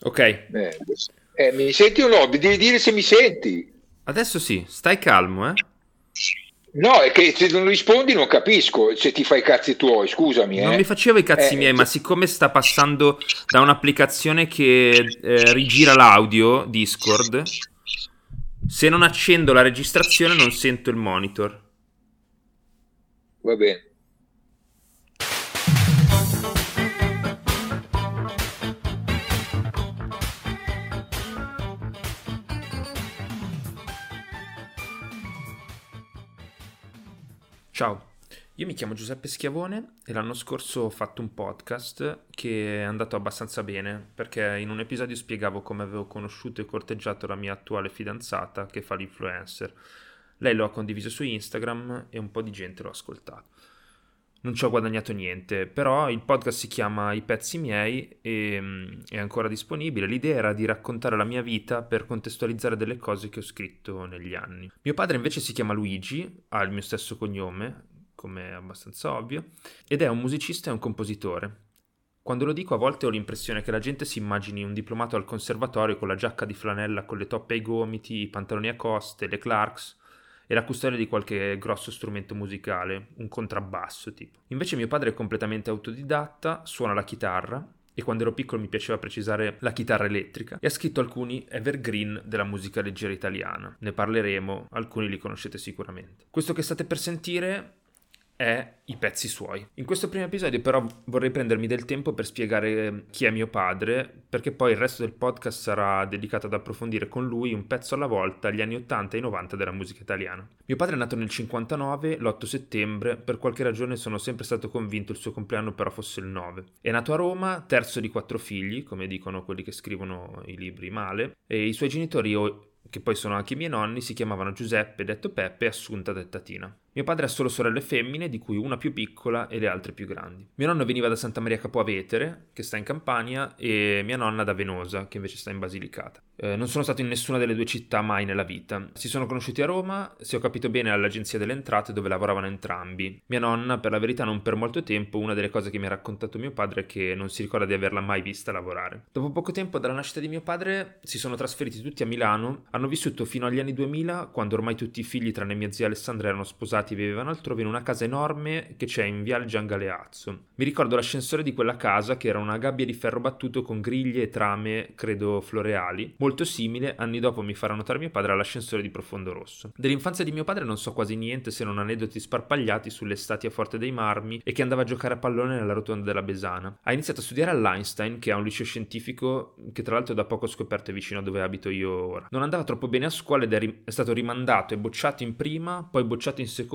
Ok. Eh, eh, mi senti o no? Devi dire se mi senti. Adesso sì, stai calmo, eh? No, è che se non rispondi non capisco se ti fai i cazzi tuoi, scusami. Non eh. mi facevo i cazzi Eh, miei, ma siccome sta passando da un'applicazione che eh, rigira l'audio, Discord, se non accendo la registrazione non sento il monitor. Va bene. Ciao, io mi chiamo Giuseppe Schiavone e l'anno scorso ho fatto un podcast che è andato abbastanza bene perché in un episodio spiegavo come avevo conosciuto e corteggiato la mia attuale fidanzata che fa l'influencer. Lei lo ha condiviso su Instagram e un po' di gente lo ha ascoltato. Non ci ho guadagnato niente, però il podcast si chiama I pezzi miei e mm, è ancora disponibile. L'idea era di raccontare la mia vita per contestualizzare delle cose che ho scritto negli anni. Mio padre invece si chiama Luigi, ha il mio stesso cognome, come è abbastanza ovvio, ed è un musicista e un compositore. Quando lo dico a volte ho l'impressione che la gente si immagini un diplomato al conservatorio con la giacca di flanella con le toppe ai gomiti, i pantaloni a coste, le Clarks e la custodia di qualche grosso strumento musicale, un contrabbasso tipo. Invece mio padre è completamente autodidatta, suona la chitarra e quando ero piccolo mi piaceva precisare la chitarra elettrica e ha scritto alcuni evergreen della musica leggera italiana. Ne parleremo, alcuni li conoscete sicuramente. Questo che state per sentire è i pezzi suoi. In questo primo episodio però vorrei prendermi del tempo per spiegare chi è mio padre, perché poi il resto del podcast sarà dedicato ad approfondire con lui un pezzo alla volta gli anni 80 e 90 della musica italiana. Mio padre è nato nel 59, l'8 settembre, per qualche ragione sono sempre stato convinto il suo compleanno però fosse il 9. È nato a Roma, terzo di quattro figli, come dicono quelli che scrivono i libri male, e i suoi genitori che poi sono anche i miei nonni, si chiamavano Giuseppe, detto Peppe, e Assunta, detta Tina. Mio padre ha solo sorelle femmine, di cui una più piccola e le altre più grandi. Mio nonno veniva da Santa Maria Capua Vetere, che sta in Campania, e mia nonna da Venosa, che invece sta in Basilicata. Eh, non sono stato in nessuna delle due città mai nella vita. Si sono conosciuti a Roma, se ho capito bene, all'Agenzia delle Entrate, dove lavoravano entrambi. Mia nonna, per la verità, non per molto tempo, una delle cose che mi ha raccontato mio padre è che non si ricorda di averla mai vista lavorare. Dopo poco tempo dalla nascita di mio padre si sono trasferiti tutti a Milano, hanno vissuto fino agli anni 2000, quando ormai tutti i figli, tranne mia zia Alessandra, erano sposati e vivevano altrove in una casa enorme che c'è in Viale Giangaleazzo. Mi ricordo l'ascensore di quella casa, che era una gabbia di ferro battuto con griglie e trame, credo floreali, molto simile, anni dopo mi farà notare mio padre, all'ascensore di Profondo Rosso. Dell'infanzia di mio padre non so quasi niente se non aneddoti sparpagliati sulle estati a Forte dei Marmi e che andava a giocare a pallone nella rotonda della Besana. Ha iniziato a studiare all'Einstein, che è un liceo scientifico che tra l'altro da poco ho scoperto è vicino a dove abito io ora. Non andava troppo bene a scuola ed è, ri- è stato rimandato e bocciato in prima, poi bocciato in seconda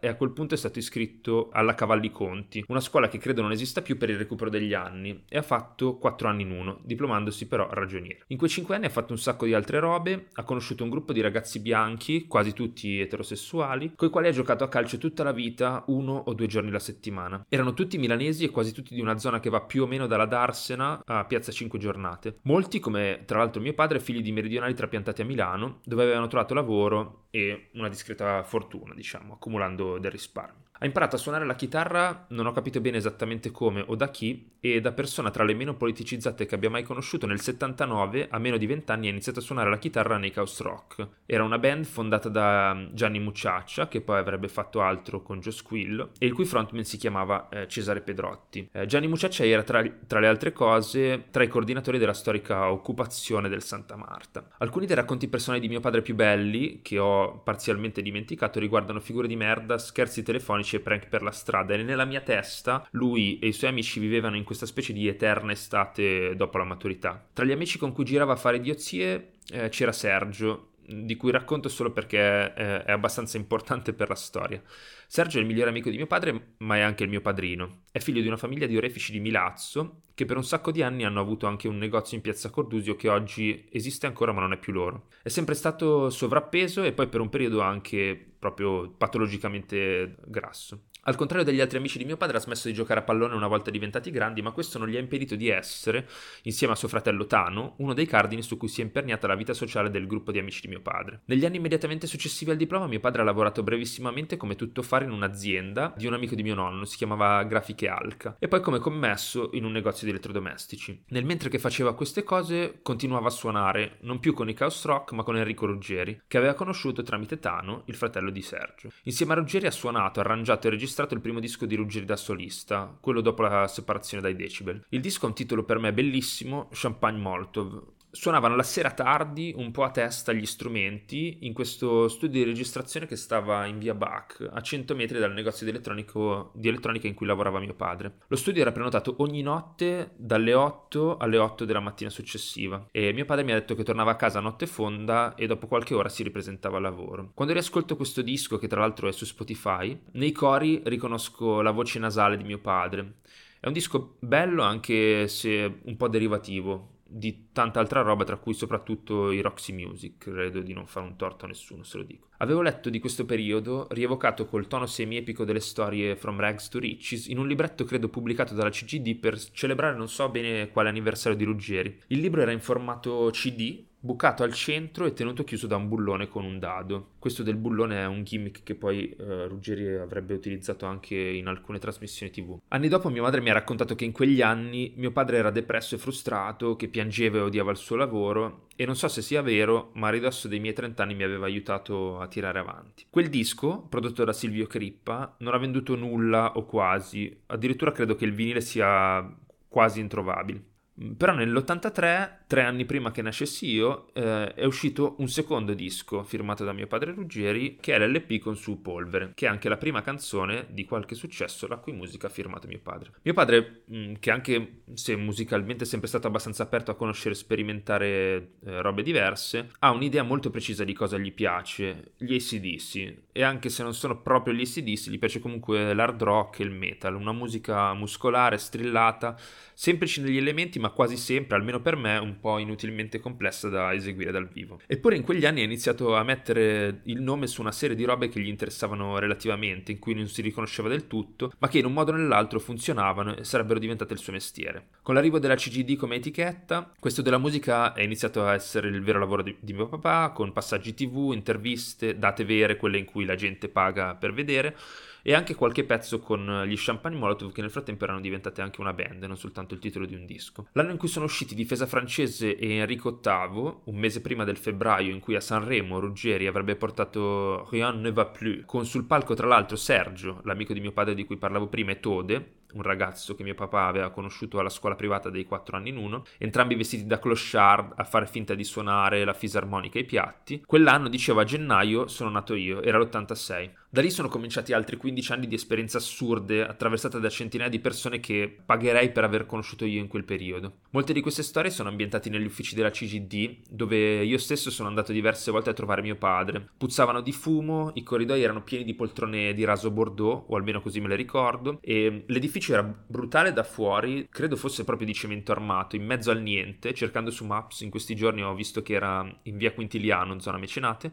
e a quel punto è stato iscritto alla Cavalli Conti, una scuola che credo non esista più per il recupero degli anni, e ha fatto 4 anni in uno, diplomandosi però ragioniere. In quei 5 anni ha fatto un sacco di altre robe, ha conosciuto un gruppo di ragazzi bianchi, quasi tutti eterosessuali, coi quali ha giocato a calcio tutta la vita, uno o due giorni alla settimana. Erano tutti milanesi e quasi tutti di una zona che va più o meno dalla Darsena a Piazza 5 Giornate. Molti, come tra l'altro mio padre, figli di meridionali trapiantati a Milano, dove avevano trovato lavoro e una discreta fortuna, diciamo, accumulando del risparmio. Ha imparato a suonare la chitarra, non ho capito bene esattamente come o da chi, e da persona tra le meno politicizzate che abbia mai conosciuto, nel 79, a meno di 20 anni, ha iniziato a suonare la chitarra nei Chaos Rock. Era una band fondata da Gianni Mucciaccia, che poi avrebbe fatto altro con Joe Squillo, e il cui frontman si chiamava eh, Cesare Pedrotti. Eh, Gianni Mucciaccia era, tra, tra le altre cose, tra i coordinatori della storica occupazione del Santa Marta. Alcuni dei racconti personali di mio padre più belli, che ho parzialmente dimenticato, riguardano figure di merda, scherzi telefonici e prank per la strada e nella mia testa lui e i suoi amici vivevano in questa specie di eterna estate dopo la maturità. Tra gli amici con cui girava a fare idiozie eh, c'era Sergio, di cui racconto solo perché eh, è abbastanza importante per la storia. Sergio è il migliore amico di mio padre, ma è anche il mio padrino. È figlio di una famiglia di orefici di Milazzo, che per un sacco di anni hanno avuto anche un negozio in piazza Cordusio che oggi esiste ancora ma non è più loro. È sempre stato sovrappeso e poi per un periodo anche proprio patologicamente grasso. Al contrario degli altri amici di mio padre ha smesso di giocare a pallone una volta diventati grandi, ma questo non gli ha impedito di essere, insieme a suo fratello Tano, uno dei cardini su cui si è imperniata la vita sociale del gruppo di amici di mio padre. Negli anni immediatamente successivi al diploma mio padre ha lavorato brevissimamente come tuttofare in un'azienda di un amico di mio nonno, si chiamava Grafiche Alca, e poi come commesso in un negozio di elettrodomestici. Nel mentre che faceva queste cose continuava a suonare, non più con i Chaos Rock ma con Enrico Ruggeri, che aveva conosciuto tramite Tano, il fratello di Sergio. Insieme a Ruggeri ha suonato, arrangiato e registrato registrato il primo disco di Ruggeri da solista, quello dopo la separazione dai Decibel. Il disco ha un titolo per me bellissimo, Champagne Molotov, suonavano la sera tardi, un po' a testa gli strumenti, in questo studio di registrazione che stava in via Bach, a 100 metri dal negozio di, di, elettronica in cui lavorava mio padre. Lo studio era prenotato ogni notte dalle 8 alle 8 della mattina successiva e mio padre mi ha detto che tornava a casa a notte fonda e dopo qualche ora si ripresentava al lavoro. Quando riascolto questo disco, che tra l'altro è su Spotify, nei cori riconosco la voce nasale di mio padre. È un disco bello anche se un po' derivativo, di tanta altra roba, tra cui soprattutto i Roxy Music, credo di non fare un torto a nessuno, se lo dico. Avevo letto di questo periodo, rievocato col tono semi-epico delle storie From Rags to Riches, in un libretto credo pubblicato dalla CGD per celebrare non so bene quale anniversario di Ruggeri. Il libro era in formato CD, bucato al centro e tenuto chiuso da un bullone con un dado. Questo del bullone è un gimmick che poi eh, Ruggeri avrebbe utilizzato anche in alcune trasmissioni tv. Anni dopo mia madre mi ha raccontato che in quegli anni mio padre era depresso e frustrato, che piangeva e odiava il suo lavoro e non so se sia vero, ma a ridosso dei miei 30 anni mi aveva aiutato a tirare avanti. Quel disco, prodotto da Silvio Crippa, non ha venduto nulla o quasi, addirittura credo che il vinile sia quasi introvabile. Però nell'83, tre anni prima che nascessi io, eh, è uscito un secondo disco firmato da mio padre Ruggeri, che è l'LP con su Polvere, che è anche la prima canzone di qualche successo la cui musica ha firmato mio padre. Mio padre, mh, mm, che anche se musicalmente è sempre stato abbastanza aperto a conoscere e sperimentare eh, robe diverse, ha un'idea molto precisa di cosa gli piace, gli ACDC, e anche se non sono proprio gli ACDC, gli piace comunque l'hard rock e il metal, una musica muscolare, strillata, semplici negli elementi ma quasi sempre, almeno per me, un po' inutilmente complessa da eseguire dal vivo. Eppure in quegli anni ha iniziato a mettere il nome su una serie di robe che gli interessavano relativamente, in cui non si riconosceva del tutto, ma che in un modo o nell'altro funzionavano e sarebbero diventate il suo mestiere. Con l'arrivo della CGD come etichetta, questo della musica è iniziato a essere il vero lavoro di, di mio papà, con passaggi tv, interviste, date vere, quelle in cui la gente paga per vedere, e anche qualche pezzo con gli Champagne Molotov che nel frattempo erano diventate anche una band, non soltanto il titolo di un disco. L'anno in cui sono usciti Difesa francese e Enrico VIII, un mese prima del febbraio in cui a Sanremo Ruggeri avrebbe portato Rien ne va plus, con sul palco tra l'altro Sergio, l'amico di mio padre di cui parlavo prima, e Tode, un ragazzo che mio papà aveva conosciuto alla scuola privata dei 4 anni in uno, entrambi vestiti da clochard a fare finta di suonare la fisarmonica e i piatti. Quell'anno, dicevo, a gennaio sono nato io, era l'86. Da lì sono cominciati altri 15 anni di esperienze assurde, attraversate da centinaia di persone che pagherei per aver conosciuto io in quel periodo. Molte di queste storie sono ambientate negli uffici della CGD, dove io stesso sono andato diverse volte a trovare mio padre. Puzzavano di fumo, i corridoi erano pieni di poltrone di raso bordeaux, o almeno così me le ricordo, e l'edificio era brutale da fuori, credo fosse proprio di cemento armato, in mezzo al niente, cercando su Maps in questi giorni ho visto che era in via Quintiliano, zona Mecenate,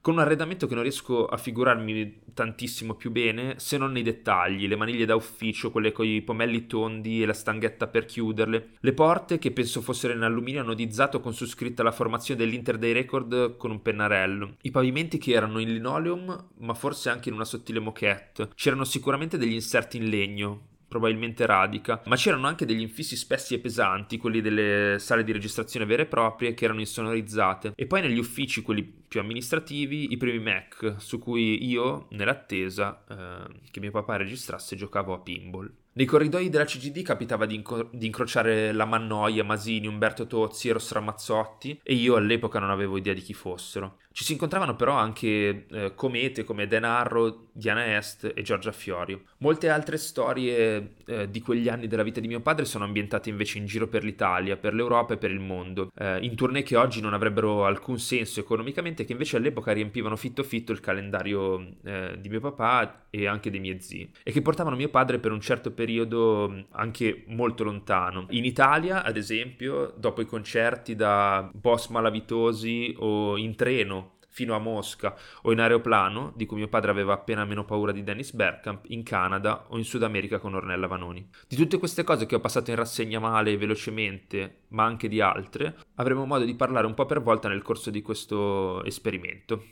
con un arredamento che non riesco a figurarmi tantissimo più bene, se non nei dettagli, le maniglie da ufficio, quelle con i pomelli tondi e la stanghetta per chiuderle, le porte che penso fossero in alluminio anodizzato con su scritta la formazione dell'Inter dei Record con un pennarello, i pavimenti che erano in linoleum ma forse anche in una sottile moquette, c'erano sicuramente degli inserti in legno, probabilmente radica, ma c'erano anche degli infissi spessi e pesanti, quelli delle sale di registrazione vere e proprie, che erano insonorizzate, e poi negli uffici, quelli più amministrativi, i primi Mac, su cui io, nell'attesa eh, che mio papà registrasse, giocavo a pinball. Nei corridoi della CGD capitava di, inco- di, incrociare la Mannoia, Masini, Umberto Tozzi, Eros Ramazzotti e io all'epoca non avevo idea di chi fossero. Ci si incontravano però anche eh, comete come Denarro, Diana Est e Giorgia Fiorio. Molte altre storie eh, di quegli anni della vita di mio padre sono ambientate invece in giro per l'Italia, per l'Europa e per il mondo, eh, in tournée che oggi non avrebbero alcun senso economicamente, che invece all'epoca riempivano fitto fitto il calendario eh, di mio papà e anche dei miei zii, e che portavano mio padre per un certo periodo anche molto lontano. In Italia, ad esempio, dopo i concerti da boss malavitosi o in treno fino a Mosca o in aeroplano, di cui mio padre aveva appena meno paura di Dennis Bergkamp, in Canada o in Sud America con Ornella Vanoni. Di tutte queste cose che ho passato in rassegna male e velocemente, ma anche di altre, avremo modo di parlare un po' per volta nel corso di questo esperimento.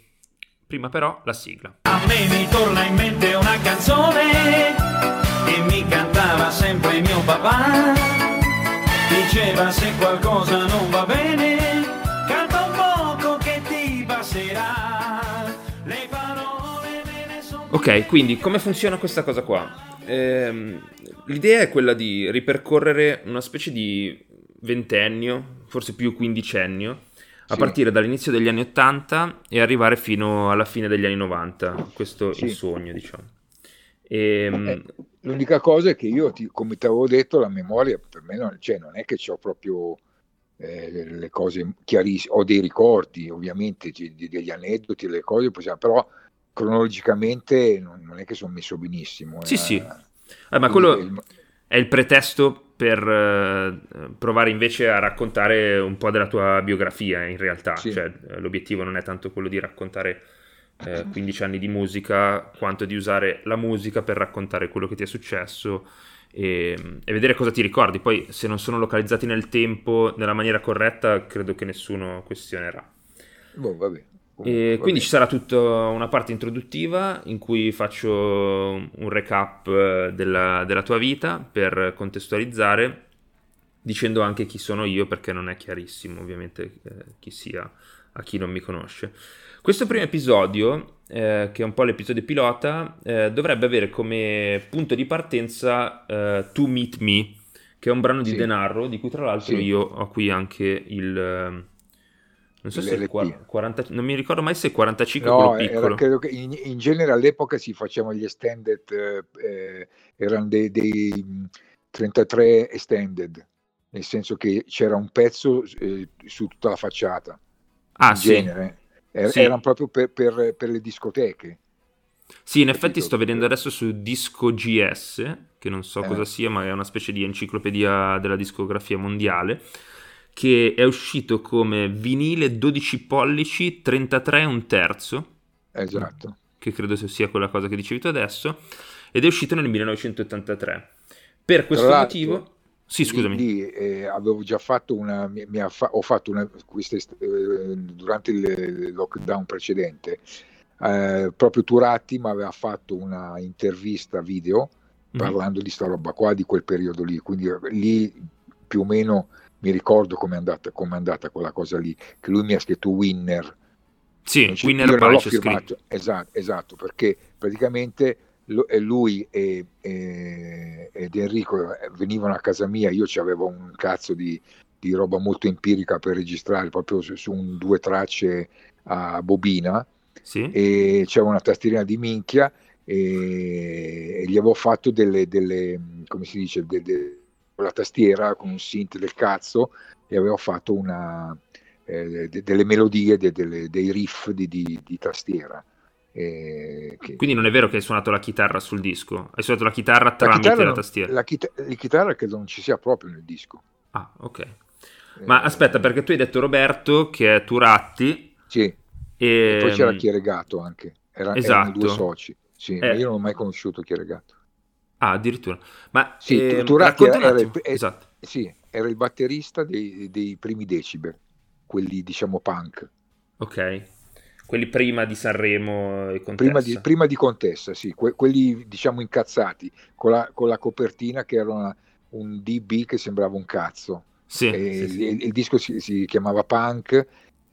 Prima però la sigla. A me mi torna in mente una canzone che mi cantava sempre mio papà. Diceva se qualcosa non va bene, Ok, quindi come funziona questa cosa qua? Ehm, l'idea è quella di ripercorrere una specie di ventennio, forse più quindicennio, a Sì. partire dall'inizio degli anni 80 e arrivare fino alla fine degli anni 90. Questo è Sì. il sogno, diciamo. Ehm, Eh, l'unica cosa è che io, ti- come ti avevo detto, la memoria per me non, cioè, non è che ho proprio eh, le cose chiarissime, ho dei ricordi ovviamente degli aneddoti, le cose, possiamo- però cronologicamente non, non è che sono messo benissimo. Sì, eh. sì. eh, ma quello il- è il pretesto per eh, provare invece a raccontare un po' della tua biografia, in realtà. Sì. Cioè, eh, l'obiettivo non è tanto quello di raccontare eh, 15 anni di musica, quanto di usare la musica per raccontare quello che ti è successo e, e vedere cosa ti ricordi. Poi, se non sono localizzati nel tempo nella maniera corretta, credo che nessuno questionerà. boh, vabbè. E quindi ci sarà tutta una parte introduttiva in cui faccio un recap eh, della, della tua vita per contestualizzare, dicendo anche chi sono io, perché non è chiarissimo ovviamente eh, chi sia a chi non mi conosce. Questo primo episodio, eh, che è un po' l'episodio pilota, eh, dovrebbe avere come punto di partenza eh, To Meet Me, che è un brano di Sì. Denarro, di cui tra l'altro Sì. io ho qui anche il... non so se è il L'LP. qua- 40, non mi ricordo mai se è 45 o No, quello era- piccolo. credo che in, in genere all'epoca si facevano gli extended, eh, eh, erano dei, dei, mh, 33 extended, nel senso che c'era un pezzo eh, su tutta la facciata, Ah, in sì. genere. Er- Sì. Erano proprio per, per- per le discoteche. Sì, in effetti sto vedendo adesso su Disco GS, che non so Eh. cosa sia, ma è una specie di enciclopedia della discografia mondiale, che è uscito come vinile 12 pollici, 33 e un terzo, Esatto. che credo sia quella cosa che dicevi tu adesso, ed è uscito nel 1983. Per questo motivo... Sì, scusami. lì, eh, avevo già fatto una, mi, mi ha fa- ho fatto una, queste, eh, durante il lockdown precedente, eh, proprio Turatti mi aveva fatto una intervista video Mhm. parlando di sta roba qua, di quel periodo lì, quindi eh, lì più o meno mi ricordo com'è andata, com'è andata quella cosa lì, che lui mi ha scritto winner, Sì, ci- Winner l'ho c'è scritto. esatto, esatto, perché praticamente lui e, e- ed Enrico eh, venivano a casa mia, io avevo un cazzo di, di roba molto empirica per registrare proprio su, su un, due tracce a bobina Sì? e c'era una tastierina di minchia e, e gli avevo fatto delle, delle come si dice, de- de- con la tastiera con un synth del cazzo e avevo fatto una, eh, de- delle melodie, de- delle- dei riff di, di- di tastiera. Eh, che- Quindi non è vero che hai suonato la chitarra sul disco, hai suonato la chitarra la tramite chitarra, la non- tastiera. la chita- la chitarra credo non ci sia proprio nel disco. Ah, ok. Ma Eh, aspetta, perché tu hai detto Roberto che è Turatti Sì, e... e poi c'era Chieregato anche, Era- erano Esatto. due soci. Sì, ma Eh. io non ho mai conosciuto Chieregato. Ah, addirittura. Ma Sì, ehm, racconta un era- era- Esatto. Sì, era il batterista dei, dei primi Decibel, quelli diciamo punk. Ok. Quelli prima di Sanremo e Contessa. Prima di, prima di Contessa, sì, que- quelli diciamo incazzati, con la, con la copertina che era una- un DB che sembrava un cazzo. Sì, sì, sì. il, il disco si, si chiamava Punk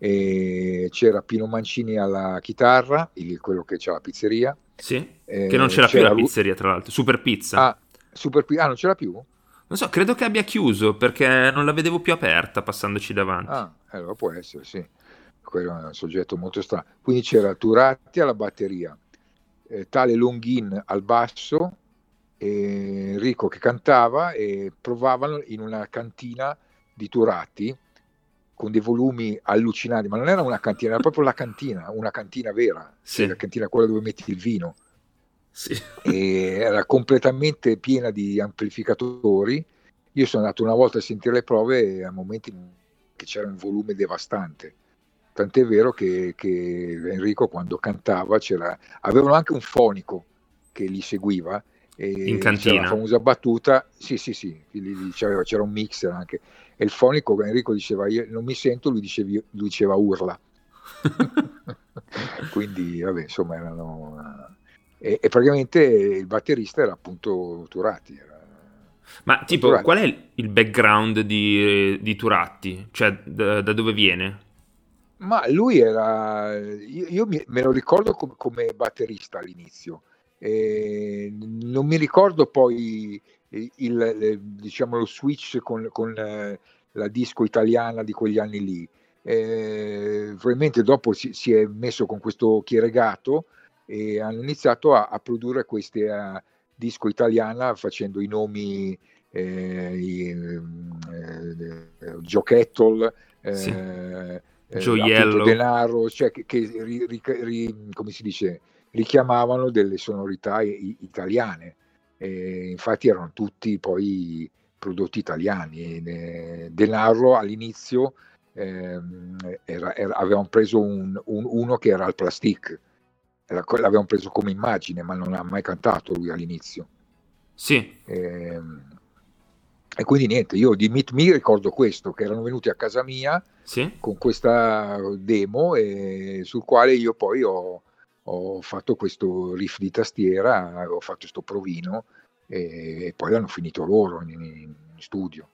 e c'era Pino Mancini alla chitarra, il- quello che c'ha la pizzeria. Sì? eh, Che non c'era più c'era la lui- pizzeria, tra l'altro. Super Pizza. Ah, Super Pi- ah, non c'era più? Non so, credo che abbia chiuso perché non la vedevo più aperta passandoci davanti. Ah, allora può essere, sì. Quello è un soggetto molto strano. Quindi c'era Turatti alla batteria, eh, tale Longhin al basso, Enrico che cantava e provavano in una cantina di Turatti con dei volumi allucinanti, ma non era una cantina, era proprio la cantina, una cantina vera, Sì. la cantina quella dove metti il vino Sì. era completamente piena di amplificatori. Io sono andato una volta a sentire le prove e a momenti che c'era un volume devastante. Tant'è vero che, che Enrico quando cantava c'era, avevano anche un fonico che li seguiva. E in cantina. La famosa battuta, sì, sì, sì, c'era, c'era un mixer anche. E il fonico Enrico diceva: Io non mi sento, lui, dicevi, lui diceva urla. Quindi, vabbè, insomma, erano. E, e, praticamente il batterista era appunto Turati. Era... Ma tipo, Turati. qual è il background di, di Turatti? Cioè, da, da, dove viene? Ma lui era. Io, io me lo ricordo come, come batterista all'inizio. E non mi ricordo poi il, il, diciamo, lo switch con, con la disco italiana di quegli anni lì. Eh, probabilmente dopo si, si, è messo con questo chieregato e hanno iniziato a, a produrre queste uh, disco italiana facendo i nomi eh, i, eh, Giochettol, eh, sì. Eh, Gioiello, denaro, cioè che, che ri, ri, ri, come si dice, richiamavano delle sonorità i, italiane. E infatti erano tutti poi prodotti italiani. E, denaro all'inizio ehm, era, era, avevamo preso un, un, uno che era al plastic, era, l'avevamo preso come immagine, ma non ha mai cantato lui all'inizio. Sì. E, ehm, e quindi niente, io di Meet Me ricordo questo, che erano venuti a casa mia sì. con questa demo e sul quale io poi ho, ho fatto questo riff di tastiera, ho fatto questo provino e, e poi l'hanno finito loro in, in studio.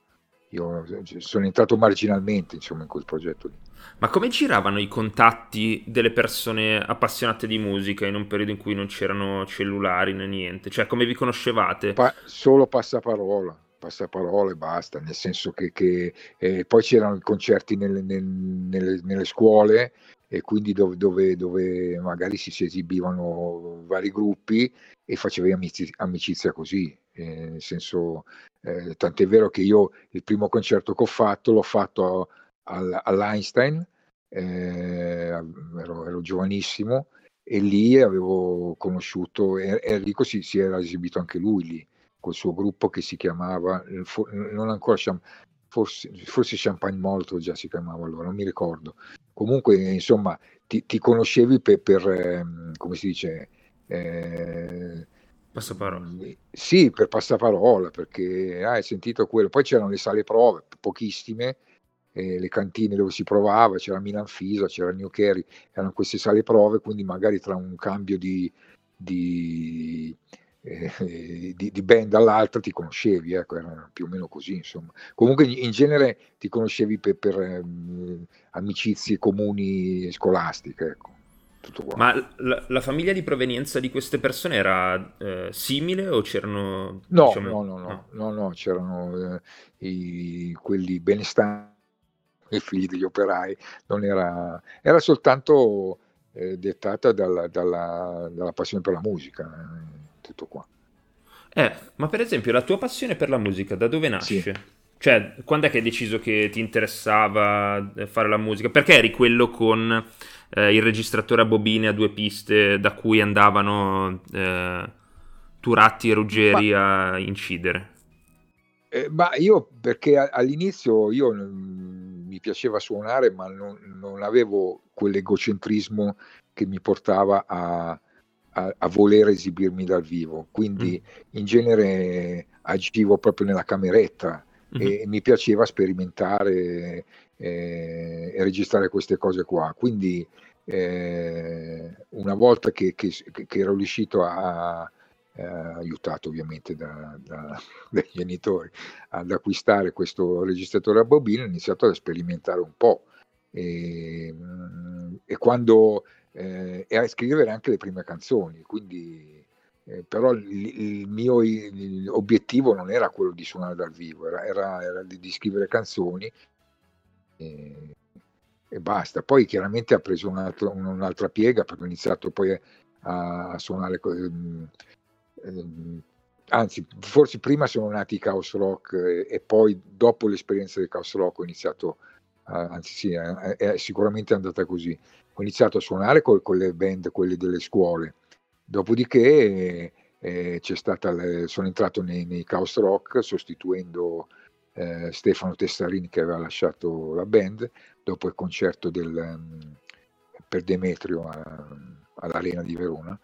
Io sono entrato marginalmente insomma, in quel progetto lì. Ma come giravano i contatti delle persone appassionate di musica in un periodo in cui non c'erano cellulari né niente? Cioè, come vi conoscevate? Pa- solo passaparola, passaparola e basta, nel senso che, che eh, poi c'erano i concerti nelle, nelle, nelle, nelle scuole e quindi dove, dove, dove, magari si, si esibivano vari gruppi e facevi amici, amicizia così, eh, nel senso, eh, tant'è vero che io il primo concerto che ho fatto l'ho fatto al, all'Einstein, eh, ero, ero, giovanissimo e lì avevo conosciuto, Enrico si, si, era esibito anche lui lì, col suo gruppo che si chiamava, non ancora, forse, forse Champagne Molto già si chiamava allora, non mi ricordo, comunque insomma ti, ti conoscevi per, per eh, come si dice eh, passaparola. sì per passaparola perché ah, hai sentito quello. Poi c'erano le sale prove pochissime eh, le cantine dove si provava c'era Milan Fisa c'era New Kerry erano queste sale prove quindi magari tra un cambio di, di eh, di, di, band all'altra ti conoscevi, ecco, era più o meno così, insomma. Comunque in genere ti conoscevi per, per eh, amicizie comuni scolastiche, ecco. Ma la, la, famiglia di provenienza di queste persone era eh, simile o c'erano... No, diciamo... no, no, no, no, no, c'erano eh, i, quelli benestanti, i figli degli operai, non era, era soltanto eh, dettata dalla, dalla, dalla, passione per la musica eh tutto qua. Eh, ma per esempio la tua passione per la musica da dove nasce? Sì. Cioè, quando è che hai deciso che ti interessava eh, fare la musica? Perché eri quello con eh, il registratore a bobine a due piste da cui andavano eh, Turatti e Ruggeri ma, a incidere? Eh, ma io, perché all'inizio io mi piaceva suonare, ma non, non avevo quell'egocentrismo che mi portava a, a, a voler esibirmi dal vivo, quindi mm. in genere agivo proprio nella cameretta mm-hmm. e mi piaceva sperimentare eh, e registrare queste cose qua. Quindi eh, una volta che, che, che, ero riuscito a, eh, aiutato ovviamente da, da, dai genitori ad acquistare questo registratore a bobine, ho iniziato ad sperimentare un po'. E, mm, e quando eh, e a scrivere anche le prime canzoni, quindi eh, però il, il mio il, obiettivo non era quello di suonare dal vivo, era, era, era di, di, scrivere canzoni e, e, basta. Poi chiaramente ha preso un altro, un'altra piega perché ho iniziato poi a, a suonare. Ehm, ehm, anzi, forse prima sono nati i Chaos Rock e, e poi dopo l'esperienza del Chaos Rock ho iniziato, anzi sì, è, sicuramente andata così ho iniziato a suonare con, con le band, quelle delle scuole, dopodiché eh, stata, sono entrato nei, nei Chaos Rock sostituendo eh, Stefano Tessarini che aveva lasciato la band dopo il concerto del, um, per Demetrio a, all'Arena di Verona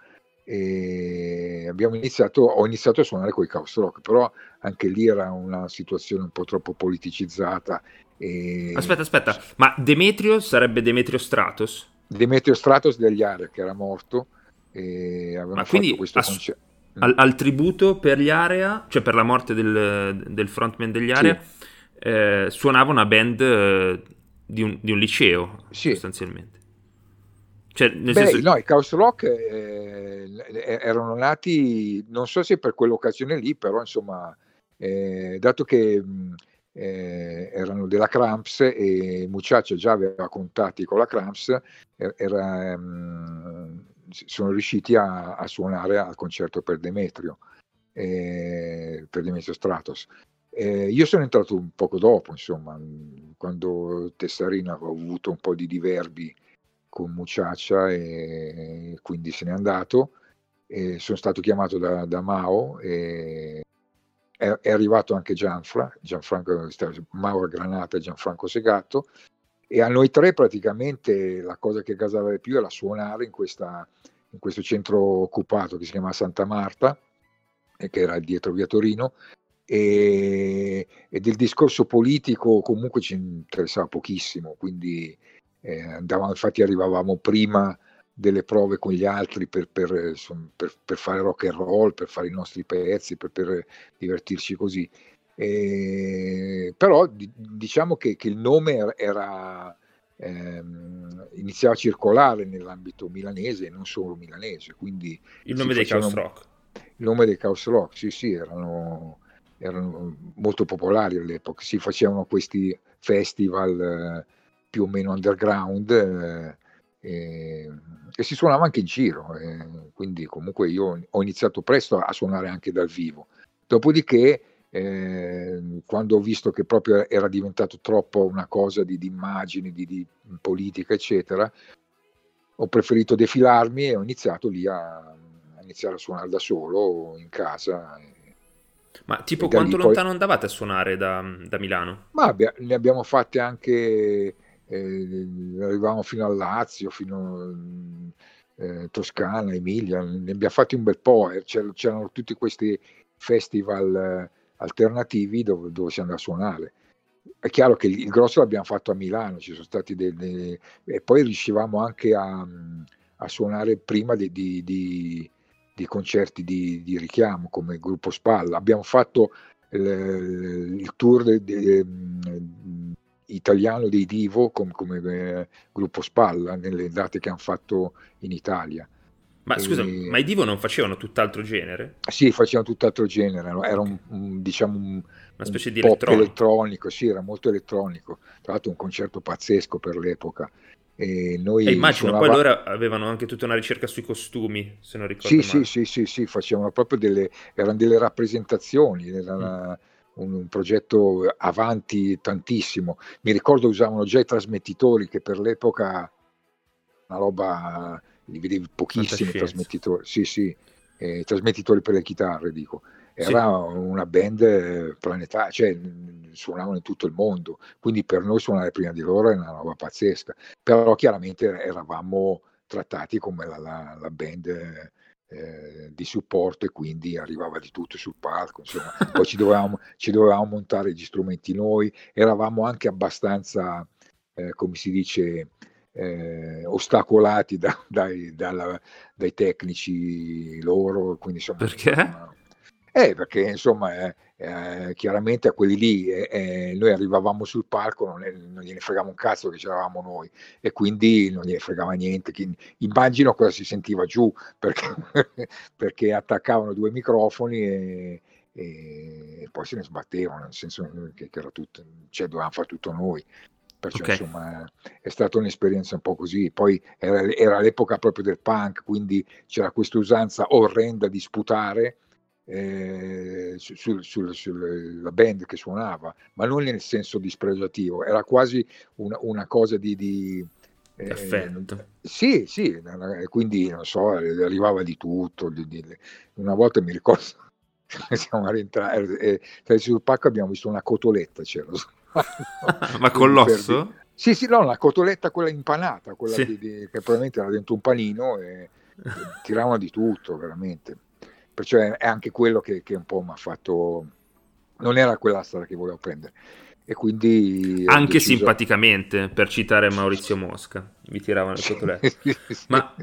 e iniziato, ho iniziato a suonare con i Chaos Rock, però anche lì era una situazione un po' troppo politicizzata. E... Aspetta, aspetta, ma Demetrio sarebbe Demetrio Stratos? Demetrio Stratos degli Area che era morto e avevano ma fatto questo ass- concerto. Al, al, tributo per gli Area, cioè per la morte del, del frontman degli Area, sì. eh, suonava una band eh, di, un, di, un, liceo sì. sostanzialmente. Cioè, Beh, senso... no, i Chaos Rock eh, erano nati, non so se per quell'occasione lì, però insomma, eh, dato che eh, erano della Cramps e Mucciaccia già aveva contatti con la Cramps, er, era, um, sono riusciti a, a, suonare al concerto per Demetrio, eh, per Demetrio Stratos. Eh, io sono entrato un poco dopo, insomma, quando Tessarina aveva avuto un po' di diverbi con Muciaccia e quindi se n'è andato. E sono stato chiamato da, da Mao e è, è, arrivato anche Gianfra, Gianfranco, Mauro Granata e Gianfranco Segato e a noi tre praticamente la cosa che casava di più era suonare in, questa, in questo centro occupato che si chiama Santa Marta e che era dietro via Torino e, e del discorso politico comunque ci interessava pochissimo, quindi eh, andavamo, infatti arrivavamo prima delle prove con gli altri per, per, per, per, fare rock and roll, per fare i nostri pezzi, per, divertirci così. E, però diciamo che, che, il nome era, ehm, iniziava a circolare nell'ambito milanese e non solo milanese. Quindi il nome dei Chaos Rock. Il nome dei Chaos Rock, sì, sì, erano, erano molto popolari all'epoca. Si facevano questi festival. Eh, più o meno underground eh, e, e, si suonava anche in giro, eh, quindi comunque io ho iniziato presto a suonare anche dal vivo. Dopodiché, eh, quando ho visto che proprio era diventato troppo una cosa di, di immagini, di, di, politica, eccetera, ho preferito defilarmi e ho iniziato lì a, iniziare a suonare da solo in casa. Ma tipo quanto lontano poi... andavate a suonare da, da Milano? Ma abbia, ne abbiamo fatte anche eh, arrivavamo fino al Lazio, fino a eh, Toscana, Emilia, ne abbiamo fatti un bel po', eh, c'erano tutti questi festival eh, alternativi dove, dove si andava a suonare. È chiaro che il, grosso l'abbiamo fatto a Milano, ci sono stati dei, dei e poi riuscivamo anche a, a suonare prima di, di, di, di concerti di, richiamo come gruppo Spalla. Abbiamo fatto il, il tour de, de, italiano dei Divo come, come eh, gruppo Spalla nelle date che hanno fatto in Italia. Ma scusa, ma i Divo non facevano tutt'altro genere? Sì, facevano tutt'altro genere, era un, un diciamo un, una specie un di elettronico. elettronico, sì, era molto elettronico. Tra l'altro un concerto pazzesco per l'epoca. E, noi e immagino suonava... poi loro avevano anche tutta una ricerca sui costumi, se non ricordo sì, male. Sì, sì, sì, sì, facevano proprio delle, erano delle rappresentazioni, era mm un, un, progetto avanti tantissimo. Mi ricordo usavano già i trasmettitori che per l'epoca una roba li vedevi pochissimi trasmettitori. Sì, sì, eh, trasmettitori per le chitarre, dico. Era sì. una band planetaria, cioè suonavano in tutto il mondo, quindi per noi suonare prima di loro era una roba pazzesca. Però chiaramente eravamo trattati come la, la, la band eh, di supporto e quindi arrivava di tutto sul palco, insomma, poi ci dovevamo, ci dovevamo, montare gli strumenti noi, eravamo anche abbastanza, eh, come si dice, eh, ostacolati da, dai, dalla, dai, tecnici loro, quindi insomma... Perché? Insomma, eh, perché insomma eh, eh, chiaramente a quelli lì eh, eh, noi arrivavamo sul palco, non, non, gliene fregava un cazzo che c'eravamo noi e quindi non gliene fregava niente. Chi, immagino cosa si sentiva giù perché, perché attaccavano due microfoni e, e, poi se ne sbattevano, nel senso che, che era tutto, cioè dovevamo fare tutto noi. Perciò okay. insomma è stata un'esperienza un po' così. Poi era, era l'epoca proprio del punk, quindi c'era questa usanza orrenda di sputare eh, sulla su, su, band che suonava, ma non nel senso dispregiativo, era quasi una, una cosa di... di eh, sì, sì, quindi non so, arrivava di tutto. Di, di, una volta mi ricordo siamo rientrati e eh, sul pacco abbiamo visto una cotoletta c'era ma con l'osso? Sì, sì, no, la cotoletta quella impanata, quella sì. di, di, che probabilmente era dentro un panino e, e tiravano di tutto, veramente. Perciò è, è anche quello che, che un po' mi ha fatto... Non era quella strada che volevo prendere. E quindi... Anche deciso... simpaticamente, per citare Maurizio Mosca, vi tiravano le cotolette. Ma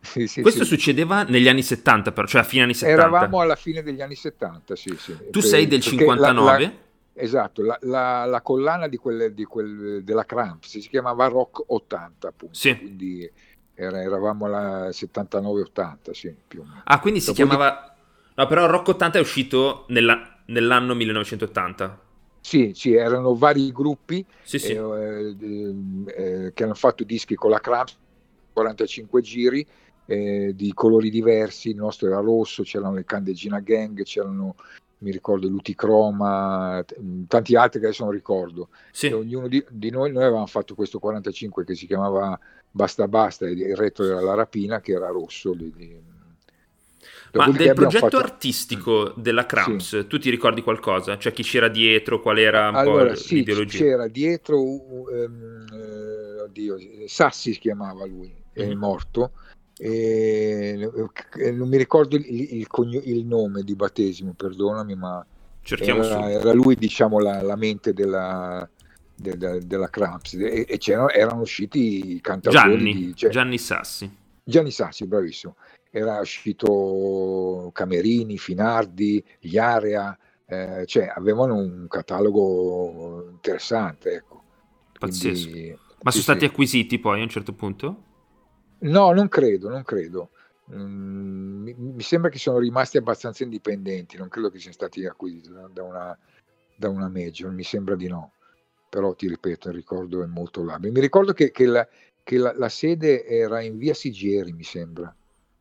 sì, sì, questo succedeva negli anni 70, però, cioè a fine anni 70. Eravamo alla fine degli anni 70, sì, sì. Tu per, sei del 59? La, la Esatto, la, la, la collana di quelle, di quel, della Cramps si chiamava Rock 80, appunto. Sì. Quindi era, eravamo alla 79-80, sì, più o meno. Ah, quindi si Dopo chiamava... No, però Rock 80 è uscito nella, nell'anno 1980. Sì, sì, erano vari gruppi sì, sì. Eh, eh, che hanno fatto dischi con la Cramps, 45 giri, eh, di colori diversi, il nostro era rosso, c'erano le Candegina Gang, c'erano mi ricordo Luticroma, tanti altri che adesso non ricordo. Sì. E ognuno di, di, noi, noi avevamo fatto questo 45 che si chiamava Basta Basta e il retro era La Rapina che era rosso. Di, di... Ma del progetto fatto... artistico della Cramps, sì. tu ti ricordi qualcosa? Cioè chi c'era dietro, qual era un allora, po' sì, l'ideologia? c'era dietro, um, oddio, Sassi si chiamava lui, mm-hmm. è mhm. morto, e, non mi ricordo il, il, il, nome di battesimo, perdonami, ma era, era, lui diciamo la, la mente della, de, de, della Cramps e, e erano usciti i cantatori Gianni, di, cioè, Gianni Sassi. Gianni Sassi, bravissimo. Era uscito Camerini, Finardi, gli Area, eh, cioè avevano un catalogo interessante. Ecco. Pazzesco. Quindi, Ma sono stati sì. acquisiti poi a un certo punto? No, non credo, non credo. Mm, mi, mi, sembra che sono rimasti abbastanza indipendenti, non credo che siano stati acquisiti da, una, da una major, mi sembra di no. Però ti ripeto, il ricordo è molto labile. Mi ricordo che, che, la, che la, la, sede era in via Sigieri, mi sembra.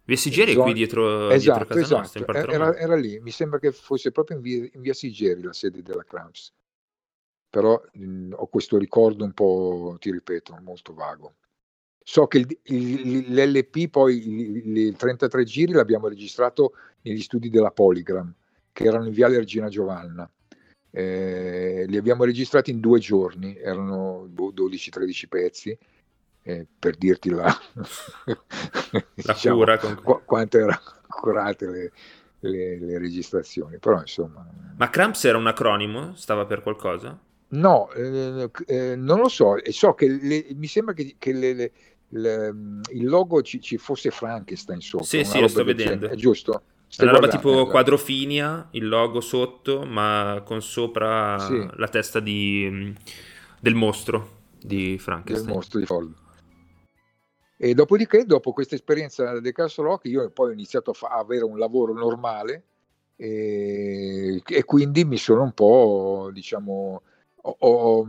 Via Sigieri è qui dietro, esatto, dietro esatto. Nostra, era, era, lì, mi sembra che fosse proprio in via, in via Sigieri la sede della Cramps. Però mh, ho questo ricordo un po', ti ripeto, molto vago. So che il, il, l'LP, poi i 33 giri, l'abbiamo registrato negli studi della Polygram, che erano in Viale Regina Giovanna. Eh, li abbiamo registrati in due giorni, erano 12-13 pezzi, eh, per dirti la, la diciamo, cura con... qu- quanto erano curate le, le, le, registrazioni. Però insomma... Ma Cramps era un acronimo? Stava per qualcosa? No, eh, eh non lo so, so che le, mi sembra che, che le, il, il logo ci, ci, fosse Frankenstein sopra. Sì, sì, lo sto vedendo. È giusto? Stai una roba tipo quadrofinia, il logo sotto, ma con sopra sì. la testa di, del mostro di Frankenstein. Del mostro di Fold. E dopodiché, dopo questa esperienza del Castle Rock, io poi ho iniziato a, fa- avere un lavoro normale e, e, quindi mi sono un po', diciamo, ho, ho,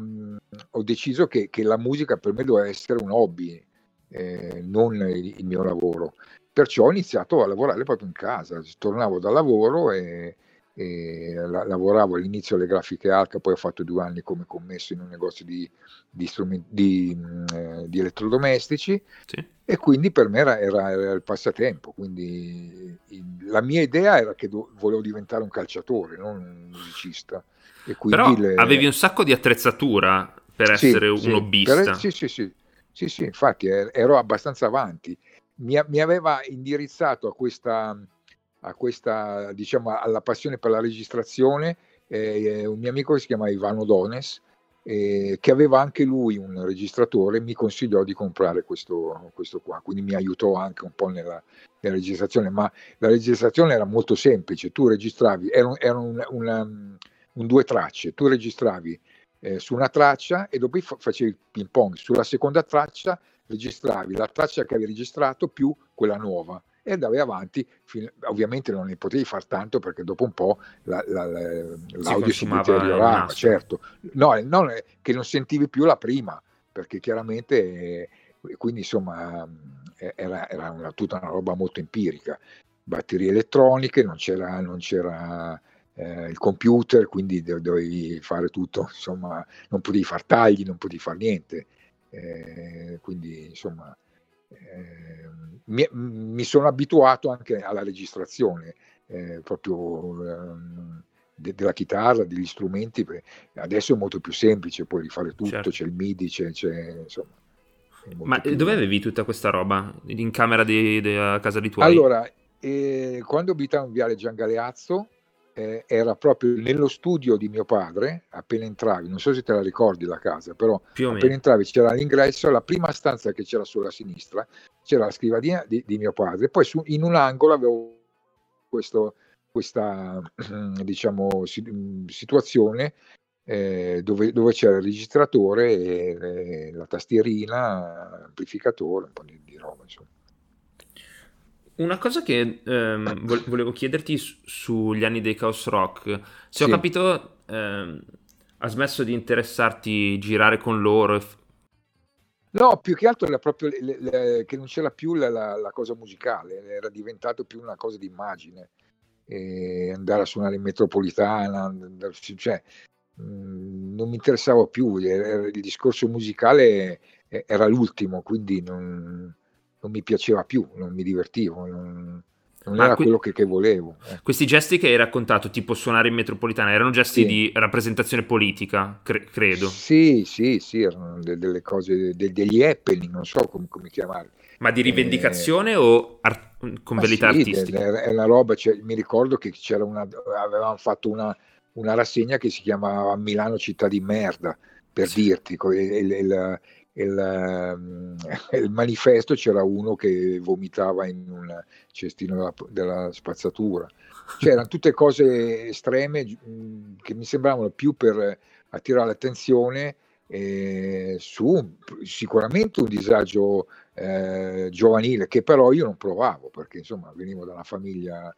ho deciso che, che, la musica per me doveva essere un hobby, eh, non il, il, mio lavoro. Perciò ho iniziato a lavorare proprio in casa, tornavo dal lavoro e la, lavoravo all'inizio alle grafiche Alca, poi ho fatto due anni come commesso in un negozio di, di, di, mm, eh, di elettrodomestici sì. e quindi per me era, era, era il passatempo. Quindi il, la mia idea era che do, volevo diventare un calciatore, non un musicista. Però le... avevi un sacco di attrezzatura per essere sì, un sì, hobbista. Per, sì, sì, sì. Sì, sì, infatti ero abbastanza avanti. Mi, mi aveva indirizzato a questa, a questa, diciamo, alla passione per la registrazione eh, un mio amico che si chiama Ivano Dones, eh, che aveva anche lui un registratore, mi consigliò di comprare questo, questo qua, quindi mi aiutò anche un po' nella, nella, registrazione, ma la registrazione era molto semplice, tu registravi, era, era un, una, un due tracce, tu registravi eh, su una traccia e dopo facevi il ping pong. Sulla seconda traccia registravi la traccia che avevi registrato più quella nuova e andavi avanti. Fino, ovviamente non ne potevi fare tanto perché dopo un po' la, la, la, l'audio si, si deteriorava, certo. No, non, che non sentivi più la prima perché chiaramente, eh, quindi insomma, eh, era, era una, tutta una roba molto empirica. Batterie elettroniche, non c'era, non c'era eh, il computer, quindi dovevi fare tutto, insomma, non potevi fare tagli, non potevi fare niente. Eh, quindi, insomma, eh, mi, mi, sono abituato anche alla registrazione. eh, proprio ehm, de- della chitarra, degli strumenti. Adesso è molto più semplice, puoi rifare tutto, certo. c'è il MIDI, c'è, c'è insomma. Ma più... dove avevi tutta questa roba? In camera di, di, a casa di tuoi? Allora, eh, quando abitavo in Viale Giangaleazzo, eh, era proprio nello studio di mio padre, appena entravi, non so se te la ricordi la casa, però appena entravi c'era l'ingresso, la prima stanza che c'era sulla sinistra, c'era la scrivania di, di mio padre, poi su, in un angolo avevo questo, questa diciamo, situazione eh, dove, dove, c'era il registratore e, e la tastierina, amplificatore, un po' di, di roba insomma. Una cosa che ehm, volevo chiederti su- sugli anni dei Chaos Rock, se ho capito, ehm, ha smesso di interessarti girare con loro? F- No, più che altro era proprio le- le- che non c'era più la, la- la cosa musicale, era diventato più una cosa di immagine. Andare a suonare in metropolitana, andare- cioè, mh, non mi interessava più, il discorso musicale era l'ultimo, quindi non, non mi piaceva più, non mi divertivo, non, non era que- quello che, che volevo. Eh. Questi gesti che hai raccontato, tipo suonare in metropolitana, erano gesti sì. di rappresentazione politica, cre- credo. Sì, sì, sì, erano de- delle cose, de- degli happening, non so come, come chiamarli. Ma di rivendicazione eh, o ar- con verità sì, artistica? È una roba, cioè, mi ricordo che c'era una, avevamo fatto una, una rassegna che si chiamava Milano città di merda, per sì. dirti, il, il, il, ehm, il, manifesto c'era uno che vomitava in un cestino della, della spazzatura. Cioè, erano tutte cose estreme che mi sembravano più per attirare l'attenzione eh, su sicuramente un disagio eh, giovanile che però io non provavo perché insomma venivo da una famiglia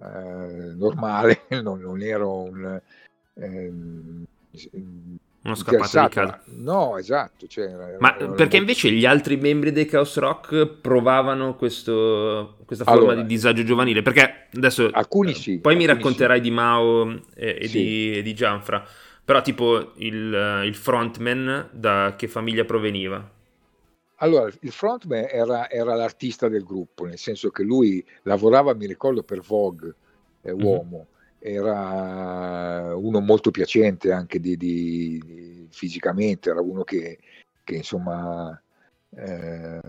eh, normale, non, non, ero un... Uno scappato di casa. No, esatto. Cioè, Ma era perché invece gli altri membri dei Chaos Rock provavano questo, questa forma allora, di disagio giovanile? Perché adesso alcuni eh, sì, poi alcuni mi racconterai sì. di Mao e, e, sì. di, e, di, Gianfra, però tipo il, il, frontman da che famiglia proveniva? Allora, il frontman era, era, l'artista del gruppo, nel senso che lui lavorava, mi ricordo, per Vogue, eh, mhm. uomo. Mm-hmm era uno molto piacente anche di, di, di fisicamente, era uno che, che insomma eh,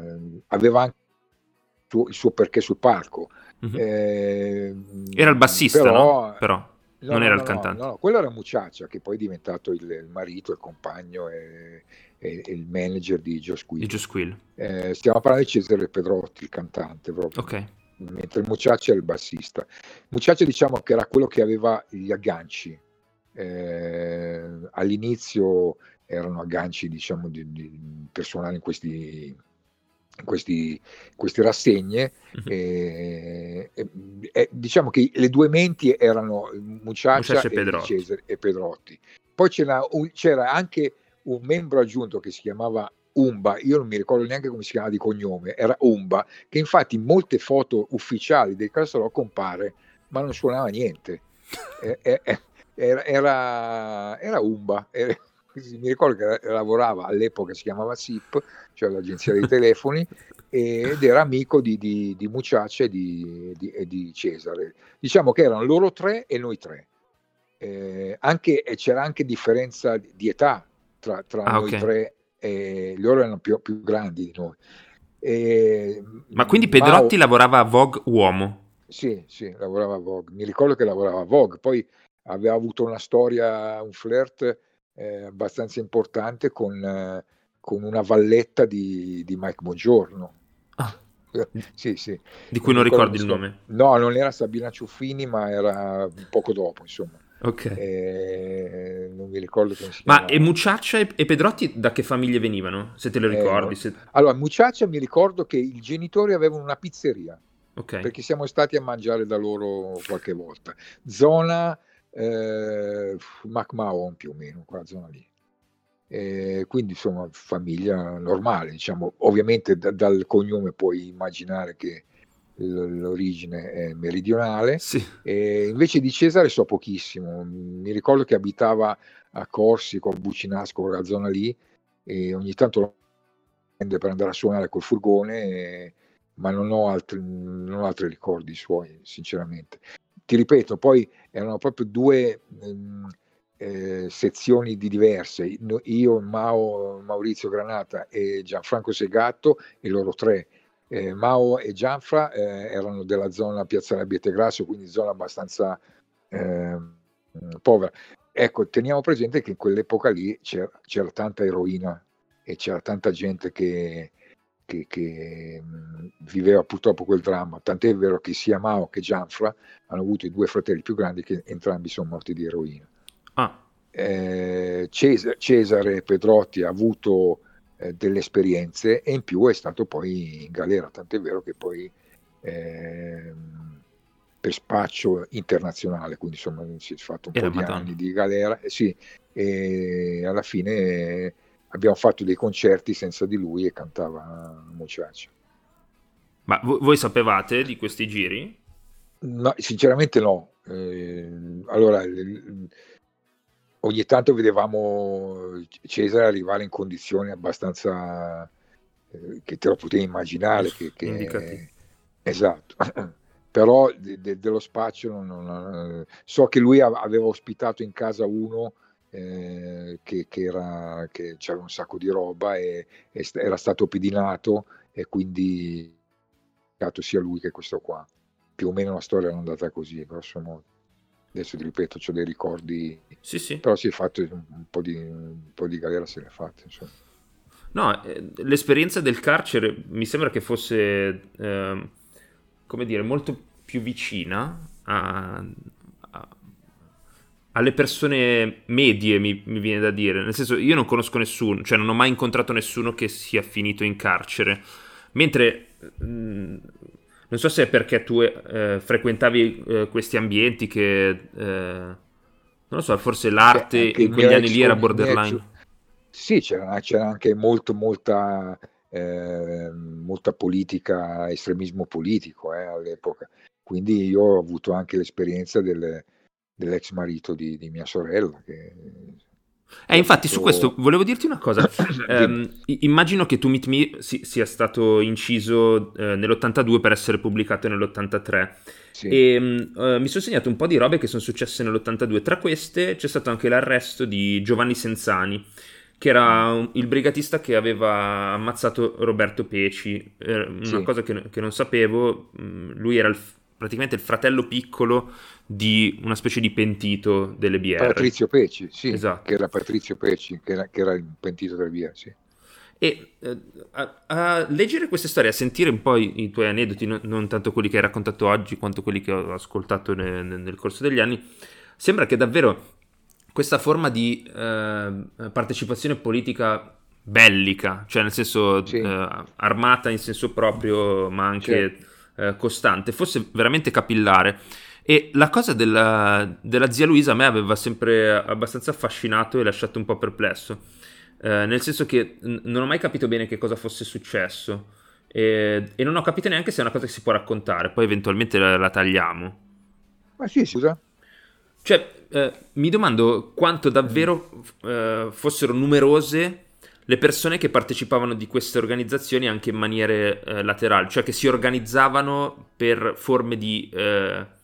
aveva anche il suo, il suo, perché sul palco. Mm-hmm. Eh, era il bassista, però, no? però no, non no, era il cantante. No, quello era Muciaccia, che poi è diventato il, il marito, il compagno e, e, e, il manager di Joe Squill. Di Joe Squill. Eh, stiamo parlando di Cesare Pedrotti, il cantante proprio. Ok mentre Mucciaccia era il bassista. Mucciaccia diciamo che era quello che aveva gli agganci. Eh, all'inizio erano agganci diciamo di, di personali in questi questi, queste rassegne mm-hmm. e, e, e, diciamo che le due menti erano Mucciaccia e, Pedrotti. e Pedrotti. Poi c'era, un, c'era anche un membro aggiunto che si chiamava Umba, io non mi ricordo neanche come si chiama di cognome, era Umba, che infatti in molte foto ufficiali del Castellò compare, ma non suonava niente. Era, era, era Umba, era, mi ricordo che lavorava all'epoca, si chiamava SIP, cioè l'agenzia dei telefoni, ed era amico di, di, di Mucciaccia e di, di, di, Cesare. Diciamo che erano loro tre e noi tre. Eh, anche, c'era anche differenza di età tra, tra ah, noi okay. tre e loro erano più, più grandi di noi. E, Ma quindi Pedrotti Mao, lavorava a Vogue uomo? Sì, sì, lavorava a Vogue. Mi ricordo che lavorava a Vogue, poi aveva avuto una storia, un flirt eh, abbastanza importante con, eh, con, una valletta di, di Mike Buongiorno. Ah. sì, sì. Di cui non, non ricordi il nome? No, non era Sabina Ciuffini, ma era poco dopo, insomma. Ok. Eh, non mi ricordo come si Ma e Mucciaccia e Pedrotti da che famiglie venivano? Se te lo eh, ricordi? Eh, se... Allora, Mucciaccia mi ricordo che i genitori avevano una pizzeria. Okay. Perché siamo stati a mangiare da loro qualche volta. Zona eh, McMahon più o meno, quella zona lì. Eh, quindi insomma famiglia normale, diciamo. Ovviamente da, dal cognome puoi immaginare che l'origine è meridionale. Sì. E invece di Cesare so pochissimo. Mi ricordo che abitava a Corsico, a Bucinasco, quella zona lì, e ogni tanto lo prende per andare a suonare col furgone, e, ma non ho, altri, non ho altri ricordi suoi, sinceramente. ti ripeto, poi erano proprio due ehm, eh, sezioni di diverse, io, Mao, Maurizio Granata e Gianfranco Segatto e loro tre. Eh, Mao e Gianfra eh, erano della zona Piazzale Abbiete Grasso, quindi zona abbastanza ehm, povera. Ecco, teniamo presente che in quell'epoca lì c'era, c'era tanta eroina e c'era tanta gente che, che, che mh, viveva purtroppo quel dramma. Tant'è vero che sia Mao che Gianfra hanno avuto i due fratelli più grandi che entrambi sono morti di eroina. Ah. Eh, Cesare, Cesare, Pedrotti ha avuto eh, delle esperienze e in più è stato poi in galera, tant'è vero che poi eh, per spaccio internazionale, quindi insomma si è fatto un Era po' di anni di galera, eh, sì, e alla fine abbiamo fatto dei concerti senza di lui e cantava Muchacha. Ma vo- voi sapevate di questi giri? No, sinceramente no. Eh, allora, l- ogni tanto vedevamo Cesare arrivare in condizioni abbastanza eh, che te lo potevi immaginare. Che, che- esatto. Però de- de- dello spaccio non- non- so che lui av- aveva ospitato in casa uno eh, che, che era, che c'era un sacco di roba e, e era stato pedinato e quindi sia lui che questo qua più o meno la storia era andata così, grosso modo. Adesso ti ripeto, ho dei ricordi, Sì, sì. però si è fatto un, po' di, un po' di galera, se l'è fatta. Insomma. No, eh, l'esperienza del carcere mi sembra che fosse, ehm, come dire, molto più vicina a- a- alle persone medie, mi, mi viene da dire. Nel senso, io non conosco nessuno, cioè non ho mai incontrato nessuno che sia finito in carcere. Mentre, mh, non so se è perché tu eh, frequentavi eh, questi ambienti che, eh, non lo so, forse l'arte in quegli anni lì era borderline. Sì, c'era, c'era anche molto, molta, eh, molta politica, estremismo politico eh, all'epoca. Quindi io ho avuto anche l'esperienza del- dell'ex marito di, di mia sorella. Che, Eh, infatti, su questo volevo dirti una cosa. Ehm, i- immagino che To Meet Me si- sia stato inciso eh, nell'82 per essere pubblicato nell'83. sì. E mh, eh, mi sono segnato un po' di robe che sono successe nell'82. Tra queste c'è stato anche l'arresto di Giovanni Senzani, che era un- il brigatista che aveva ammazzato Roberto Peci. Eh, una Sì. cosa che, che non sapevo, mh, lui era il praticamente il fratello piccolo di una specie di pentito delle BR. Patrizio Peci, sì, Esatto. che era Patrizio Peci, che era, che era il pentito del via, sì. E eh, a, a leggere queste storie, a sentire un po' i, i tuoi aneddoti, non, non tanto quelli che hai raccontato oggi, quanto quelli che ho ascoltato ne- ne- nel corso degli anni, sembra che davvero questa forma di eh, partecipazione politica bellica, cioè nel senso Sì. eh, armata in senso proprio, ma anche eh, costante, fosse veramente capillare. E la cosa della, della zia Luisa a me aveva sempre abbastanza affascinato e lasciato un po' perplesso. Eh, nel senso che n- non ho mai capito bene che cosa fosse successo e, e non ho capito neanche se è una cosa che si può raccontare, poi eventualmente la, la tagliamo. Ma sì, scusa. Cioè, eh, mi domando quanto davvero eh, fossero numerose le persone che partecipavano di queste organizzazioni anche in maniere eh, laterali, cioè che si organizzavano per forme di eh,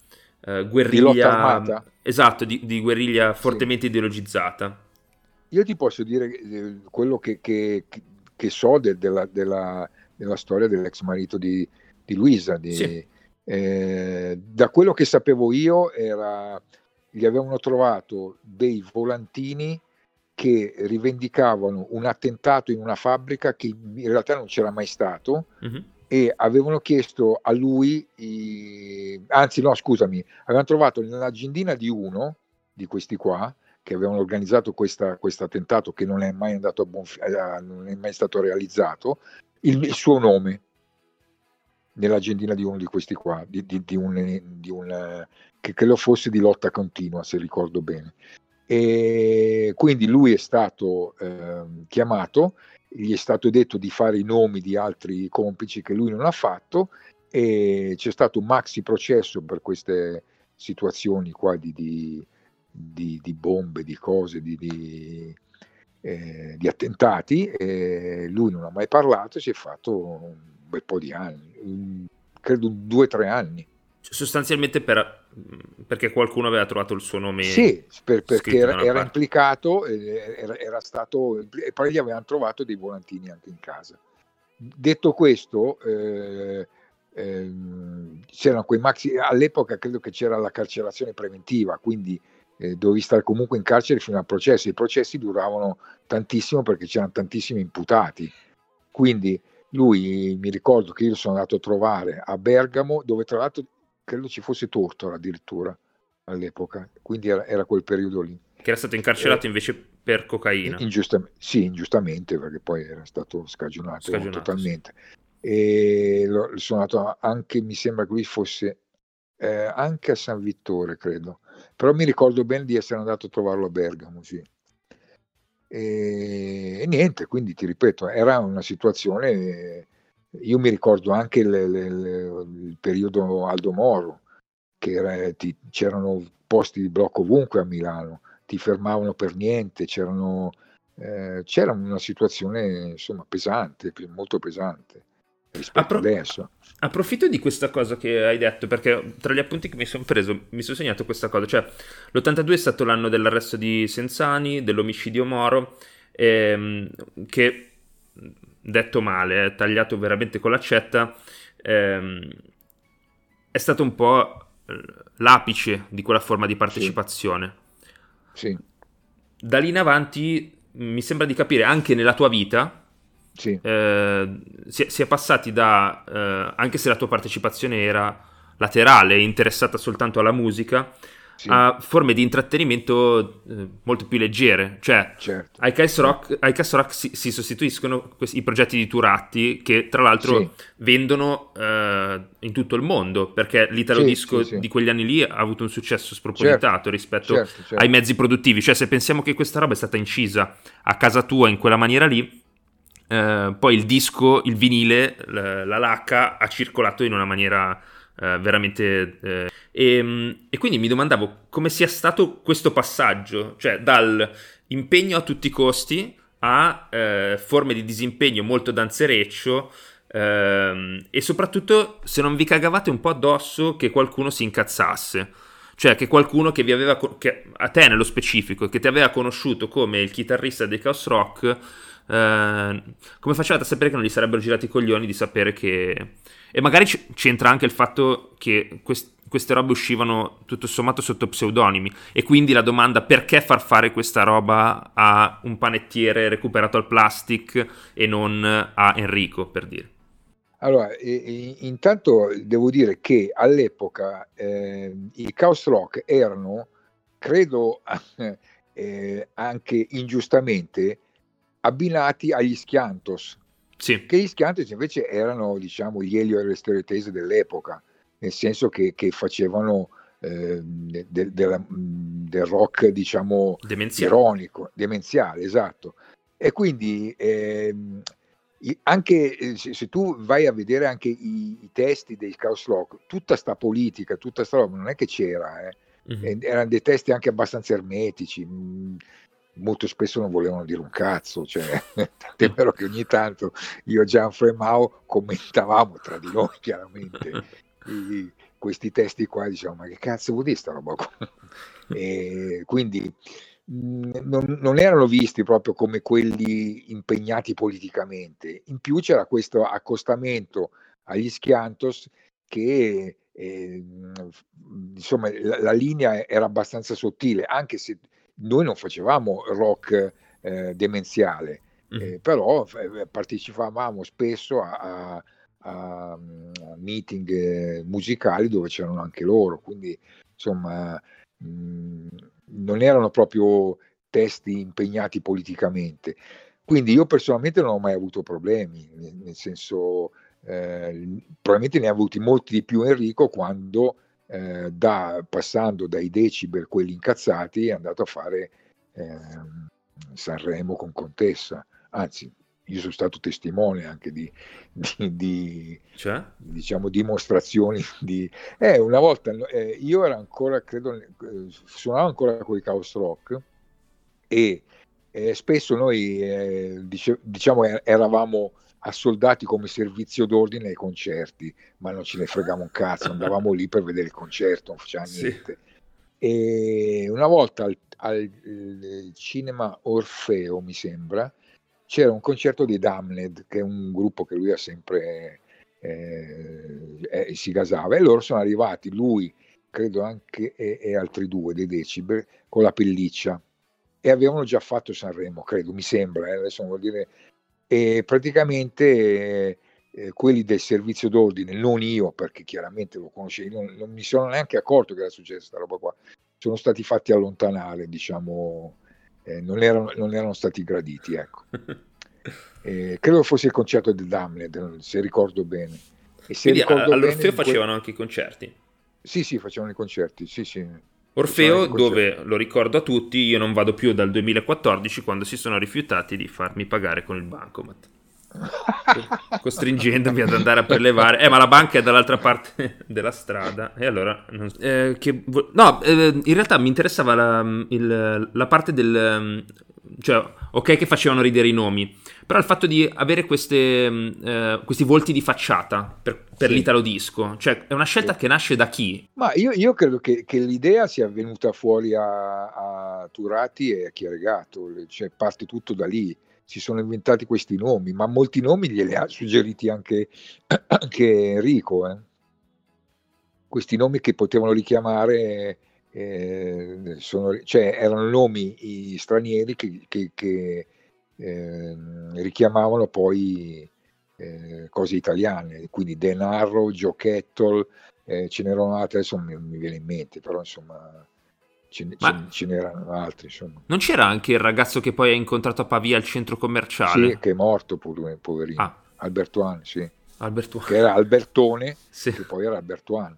eh, guerriglia. Di? Esatto, di, di guerriglia fortemente ideologizzata. Io ti posso dire eh, quello che, che- che- so de- della, della- della storia dell'ex marito di, di Luisa. di- Sì. eh, da quello che sapevo io, era, gli avevano trovato dei volantini che rivendicavano un attentato in una fabbrica che in realtà non c'era mai stato Mhm. E avevano chiesto a lui, i- anzi no scusami, avevano trovato nell'agendina di uno di questi qua che avevano organizzato questo attentato che non è mai andato a buon fi- eh, non è mai stato realizzato, il, il suo nome nell'agendina di uno di questi qua, di, di- di un, di un, eh, che credo fosse di lotta continua, se ricordo bene. E quindi lui è stato ehm, chiamato, gli è stato detto di fare i nomi di altri complici che lui non ha fatto e c'è stato un maxi processo per queste situazioni qua di, di- di- di bombe, di cose, di, eh, attentati e lui non ha mai parlato e si è fatto un bel po' di anni, credo due o tre anni Sostanzialmente per, perché qualcuno aveva trovato il suo nome. Sì, per, perché era, era implicato, era, era, stato, e poi gli avevano trovato dei volantini anche in casa. Detto questo, eh, eh, c'erano quei maxi, all'epoca credo che c'era la carcerazione preventiva, quindi eh, dovevi stare comunque in carcere fino al processo. I processi duravano tantissimo perché c'erano tantissimi imputati. Quindi lui mi ricordo che io sono andato a trovare a Bergamo, dove tra l'altro credo ci fosse Tortora addirittura all'epoca, quindi era, era quel periodo lì. Che era stato incarcerato eh, invece per cocaina. Ingiustamente, sì, ingiustamente, perché poi era stato scagionato, scagionato totalmente. Sì. E lo, sono andato anche, mi sembra che lui fosse eh, anche a San Vittore, credo. Però mi ricordo bene di essere andato a trovarlo a Bergamo, sì. E, e niente, quindi ti ripeto, era una situazione io mi ricordo anche il, il, il periodo Aldo Moro, che era, ti, c'erano posti di blocco ovunque a Milano, ti fermavano per niente, c'erano, eh, c'era una situazione insomma pesante, molto pesante Appro- adesso. Approfitto di questa cosa che hai detto, perché tra gli appunti che mi sono preso mi sono segnato questa cosa, cioè l'82 è stato l'anno dell'arresto di Senzani, dell'omicidio Moro, ehm, che detto male, eh, tagliato veramente con l'accetta, ehm, è stato un po' l'apice di quella forma di partecipazione. Sì. sì. Da lì in avanti mi sembra di capire anche nella tua vita sì. eh, si, è, si, è, passati da, eh, anche se la tua partecipazione era laterale, interessata soltanto alla musica, sì. a forme di intrattenimento eh, molto più leggere. Cioè, certo. ai Cast Rock, ai Cast Rock si, si, sostituiscono questi, i progetti di Turatti che tra l'altro sì. vendono eh, in tutto il mondo perché l'italo disco di quegli anni lì ha avuto un successo spropositato certo. rispetto certo, certo. ai mezzi produttivi. Cioè, se pensiamo che questa roba è stata incisa a casa tua in quella maniera lì. Uh, poi il disco, il vinile, la, la lacca ha circolato in una maniera uh, veramente uh, e, mm, e, quindi mi domandavo come sia stato questo passaggio, cioè dal impegno a tutti i costi a eh, forme di disimpegno molto danzereccio ehm, e soprattutto se non vi cagavate un po' addosso che qualcuno si incazzasse. Cioè che qualcuno che vi aveva, che, a te nello specifico, che ti aveva conosciuto come il chitarrista dei Chaos Rock, eh, come facevate a sapere che non gli sarebbero girati i coglioni di sapere che... E magari c- c'entra anche il fatto che quest- queste robe uscivano tutto sommato sotto pseudonimi. E quindi la domanda perché far fare questa roba a un panettiere recuperato al plastic e non a Enrico per dire? Allora e, intanto devo dire che all'epoca eh, i Chaos Rock erano credo eh, anche ingiustamente abbinati agli Schiantos sì. che gli Schiantos invece erano diciamo gli Elio e le Stereotese dell'epoca nel senso che, che facevano eh, de, de la, del rock, diciamo, demenziale. ironico, demenziale, esatto. E quindi eh, anche se, se, tu vai a vedere anche i, i, testi dei Chaos Rock, tutta sta politica, tutta sta roba, non è che c'era, eh. mm-hmm. erano dei testi anche abbastanza ermetici, molto spesso non volevano dire un cazzo, cioè, tant'è vero che ogni tanto io e Gianfre Mao commentavamo tra di noi chiaramente i, questi testi qua, diciamo, ma che cazzo vuol dire sta roba qua? e quindi mh, non, non, erano visti proprio come quelli impegnati politicamente. In più c'era questo accostamento agli Schiantos che eh, insomma la, la, linea era abbastanza sottile, anche se noi non facevamo rock eh, demenziale, eh, però eh, partecipavamo spesso a, a a, a meeting eh, musicali dove c'erano anche loro, quindi insomma mh, mhmm, non erano proprio testi impegnati politicamente. Quindi io personalmente non ho mai avuto problemi, nel, nel senso eh, probabilmente ne ha avuti molti di più Enrico quando eh, da, passando dai decibel quelli incazzati è andato a fare eh, Sanremo con Contessa, anzi io sono stato testimone anche di, di, di cioè? diciamo, dimostrazioni di... Eh, una volta eh, io ero ancora, credo, eh, suonavo ancora con i Chaos Rock e eh, spesso noi eh, dice, diciamo er-, eravamo assoldati come servizio d'ordine ai concerti, ma non ce ne fregava un cazzo, andavamo lì per vedere il concerto, non faceva niente. Sì. E una volta al, al, al, cinema Orfeo, mi sembra, c'era un concerto di Damned, che è un gruppo che lui ha sempre eh, eh, si gasava, e loro sono arrivati, lui credo anche e, e altri due dei Decibel, con la pelliccia e avevano già fatto Sanremo, credo, mi sembra, eh, adesso non vuol dire, e praticamente eh, quelli del servizio d'ordine, non io perché chiaramente lo conoscevo, non, non mi sono neanche accorto che era successa questa roba qua, sono stati fatti allontanare, diciamo, eh, non, erano, non, erano, stati graditi, ecco. Eh, credo fosse il concerto di Damned, se ricordo bene. E se Quindi all'Orfeo facevano que... anche i concerti? Sì, sì, facevano i concerti, sì, sì. Orfeo, dove lo ricordo a tutti, io non vado più dal 2014 quando si sono rifiutati di farmi pagare con il bancomat. costringendomi ad andare a prelevare. Eh, ma la banca è dall'altra parte della strada. E allora. Non... Eh, che... No, eh, in realtà mi interessava la, il, la parte del. Cioè, ok, che facevano ridere i nomi, però il fatto di avere queste, eh, questi volti di facciata per, per sì. l'italo disco, cioè è una scelta sì. che nasce da chi? Ma io, io credo che, che, l'idea sia venuta fuori a, a Turati e a Chieregato, cioè parte tutto da lì si sono inventati questi nomi, ma molti nomi glieli ha suggeriti anche, anche Enrico. Eh. Questi nomi che potevano richiamare, eh, sono, cioè erano nomi stranieri che, che, che eh, richiamavano poi eh, cose italiane, quindi denaro, giochettol, eh, ce n'erano altre, adesso non mi, mi viene in mente, però insomma ce, ce, ce, n'erano altri. Insomma. Non c'era anche il ragazzo che poi ha incontrato a Pavia al centro commerciale? Sì, che è morto, poverino. Ah. Albertuan, sì. Albertuan. Che era Albertone, sì. che poi era Albertuan.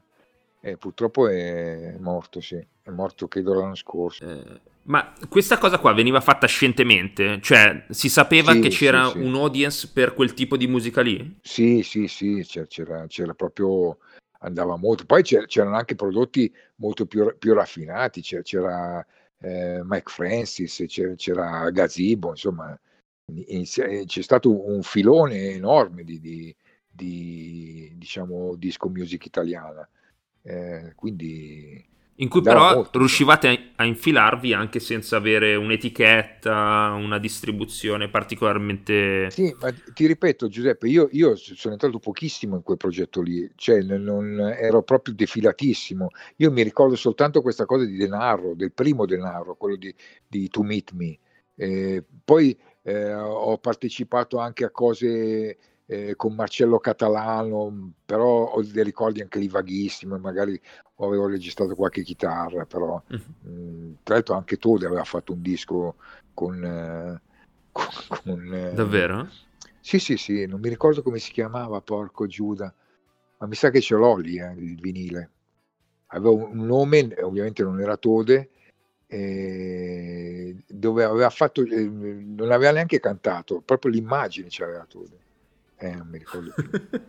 E purtroppo è morto, sì. È morto, credo, l'anno scorso. Eh, ma questa cosa qua veniva fatta scientemente? Cioè, si sapeva sì, che c'era sì, un audience per quel tipo di musica lì? Sì, sì, sì, c'era, c'era proprio andava molto. Poi c'erano anche prodotti molto più, più raffinati, c'era, eh, Mike Francis, c'era, c'era Gazebo, insomma, c'è stato un filone enorme di, di, di diciamo, disco music italiana. Eh, quindi in cui però molto. riuscivate a, infilarvi anche senza avere un'etichetta, una distribuzione particolarmente... Sì, ma ti ripeto Giuseppe, io, io sono entrato pochissimo in quel progetto lì, cioè non, ero proprio defilatissimo. Io mi ricordo soltanto questa cosa di denaro, del primo denaro, quello di, di To Meet Me. Eh, poi eh, ho partecipato anche a cose eh, con Marcello Catalano, però ho dei ricordi anche lì vaghissimi, magari avevo registrato qualche chitarra, però mm-hmm. mh, tra l'altro anche Tode aveva fatto un disco con... Eh, con, con eh, Davvero? Sì, sì, sì, non mi ricordo come si chiamava, porco Giuda, ma mi sa che ce l'ho lì, eh, il vinile. Aveva un nome, ovviamente non era Tode, dove aveva fatto, eh, non aveva neanche cantato, proprio l'immagine c'aveva Tode. Eh, non mi ricordo più.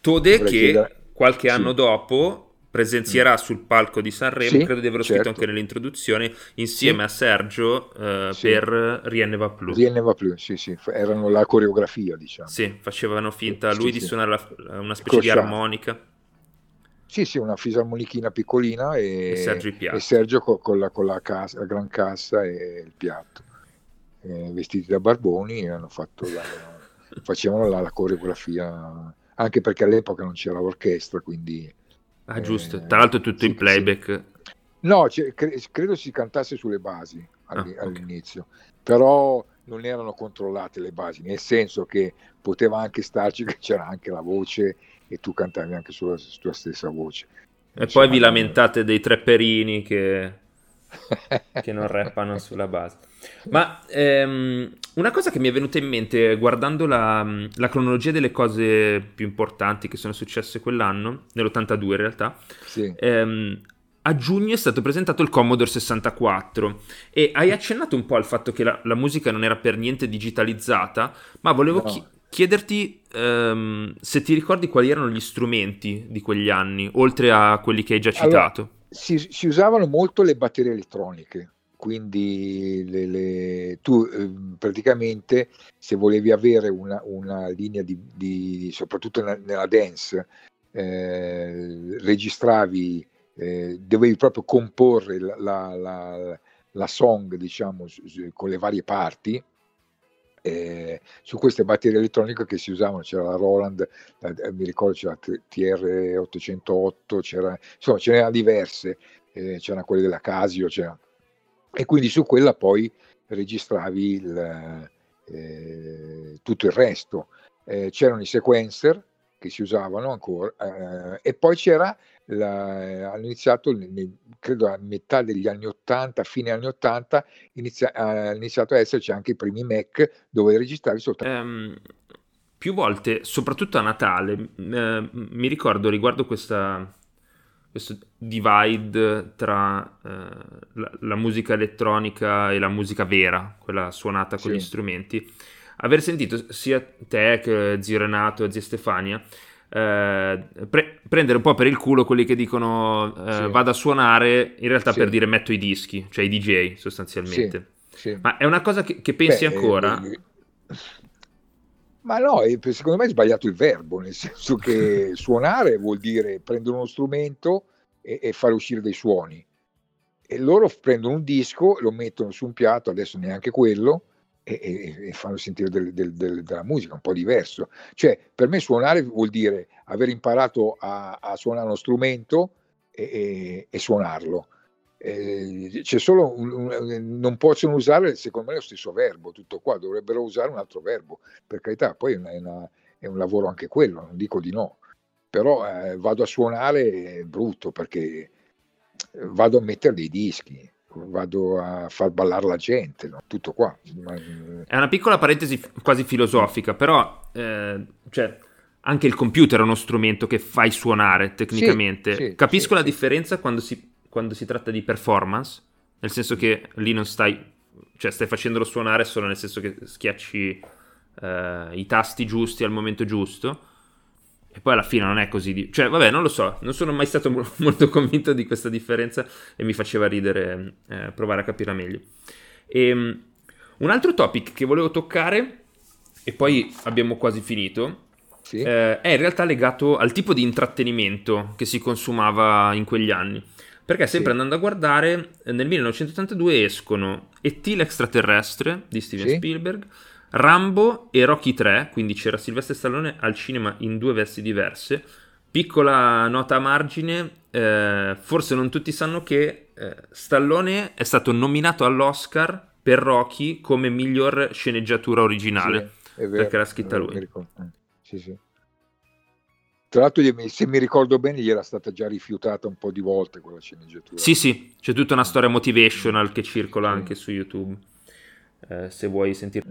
Tode Dovrei che chiedere... qualche sì. anno dopo presenzierà mm. sul palco di Sanremo, sì, credo di averlo certo. scritto anche nell'introduzione, insieme sì. a Sergio eh, per Rien va plus. Rien va plus, sì, sì, erano la coreografia, diciamo. Sì, facevano finta lui di suonare la, una specie Cosciato. di armonica. Sì, sì, una fisarmonichina piccolina e, e Sergio, e Sergio con, con, la, con la, cassa, la, gran cassa e il piatto. Eh, vestiti da barboni hanno fatto la, facevano la, la coreografia, anche perché all'epoca non c'era l'orchestra, quindi Ah, giusto. Eh, Tra l'altro è tutto sì, in playback. Sì. No, cre- credo si cantasse sulle basi all- ah, all'inizio, okay. però non erano controllate le basi, nel senso che poteva anche starci che c'era anche la voce e tu cantavi anche sulla tua stessa voce. E poi vi lamentate dei trepperini che, che non rappano sulla base. Ma ehm, una cosa che mi è venuta in mente guardando la, la, cronologia delle cose più importanti che sono successe quell'anno, nell'82 in realtà, sì. ehm, a giugno è stato presentato il Commodore 64 e hai accennato un po' al fatto che la, la musica non era per niente digitalizzata, ma volevo no. chi- chiederti ehm, se ti ricordi quali erano gli strumenti di quegli anni, oltre a quelli che hai già citato. Allora, si, si usavano molto le batterie elettroniche quindi le, le, tu eh, praticamente se volevi avere una, una linea di, di, soprattutto nella dance, eh, registravi, eh, dovevi proprio comporre la, la, la, la song, diciamo, con le varie parti, eh, su queste batterie elettroniche che si usavano c'era la Roland, la, eh, mi ricordo c'era la TR808, c'era, insomma ce n'erano diverse, eh, c'erano quelle della Casio, c'era, e quindi su quella poi registravi il, eh, tutto il resto. Eh, c'erano i sequencer che si usavano ancora eh, e poi c'era la, hanno iniziato credo a metà degli anni 80 fine anni 80 inizia, ha iniziato ad esserci anche i primi Mac dove registravi soltanto um, più volte soprattutto a Natale eh, mi ricordo riguardo questa questo divide tra eh, la, la, musica elettronica e la musica vera, quella suonata con sì. gli strumenti. Aver sentito sia te che zio Renato e zia Stefania eh, pre- prendere un po' per il culo quelli che dicono eh, sì. vado a suonare, in realtà sì. per dire metto i dischi, cioè i DJ sostanzialmente. Ma è una cosa che, che pensi Beh, ancora? Eh, ma no, secondo me è sbagliato il verbo, nel senso che suonare vuol dire prendere uno strumento e, e fare uscire dei suoni. E loro prendono un disco, lo mettono su un piatto, adesso neanche quello, e, e, e fanno sentire del, del, del, della musica, un po' diverso. Cioè, per me suonare vuol dire aver imparato a, a suonare uno strumento e, e suonarlo. Eh, c'è solo un, un, non possono usare secondo me lo stesso verbo tutto qua dovrebbero usare un altro verbo. Per carità poi è, una, è, una, è un lavoro anche quello non dico di no. Però eh, vado a suonare brutto perché vado a mettere dei dischi vado a far ballare la gente no? tutto qua è una piccola parentesi quasi filosofica però eh, cioè anche il computer è uno strumento che fai suonare tecnicamente. Sì, sì, Capisco sì, la differenza quando si quando si tratta di performance, nel senso che lì non stai, cioè stai facendolo suonare solo nel senso che schiacci eh, i tasti giusti al momento giusto. E poi alla fine non è così. Di... Cioè, vabbè, non lo so. Non sono mai stato molto convinto di questa differenza e mi faceva ridere eh, provare a capirla meglio. E, um, un altro topic che volevo toccare, e poi abbiamo quasi finito, sì. eh, è in realtà legato al tipo di intrattenimento che si consumava in quegli anni. Perché sempre sì. andando a guardare, nel 1982 escono E.T. l'extraterrestre di Steven sì. Spielberg, Rambo e Rocky 3, quindi c'era Silvestre Stallone al cinema in due vesti diverse. Piccola nota a margine, eh, forse non tutti sanno che eh, Stallone è stato nominato all'Oscar per Rocky come miglior sceneggiatura originale, sì, vero, perché l'ha scritta lui. Eh, sì, sì. Tra l'altro, se mi ricordo bene, gli era stata già rifiutata un po' di volte quella sceneggiatura. Sì, sì, c'è tutta una storia motivational che circola anche su YouTube. Eh, se vuoi sentire.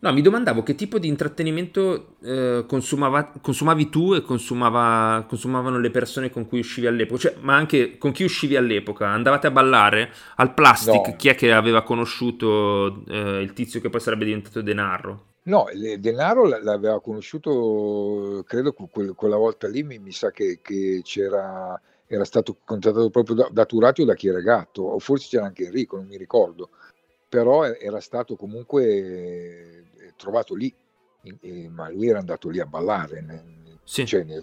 No, mi domandavo che tipo di intrattenimento eh, consumavi tu e consumava, consumavano le persone con cui uscivi all'epoca, cioè, ma anche con chi uscivi all'epoca. Andavate a ballare al plastic? No. Chi è che aveva conosciuto eh, il tizio che poi sarebbe diventato Denaro? No, denaro l'aveva conosciuto, credo quel- quella volta lì mi, mi sa che, che c'era, era stato contattato proprio da, da Turati o da Chieregatto, o forse c'era anche Enrico, non mi ricordo, però era stato comunque trovato lì, in- ma lui era andato lì a ballare, nel, Sì. cioè nel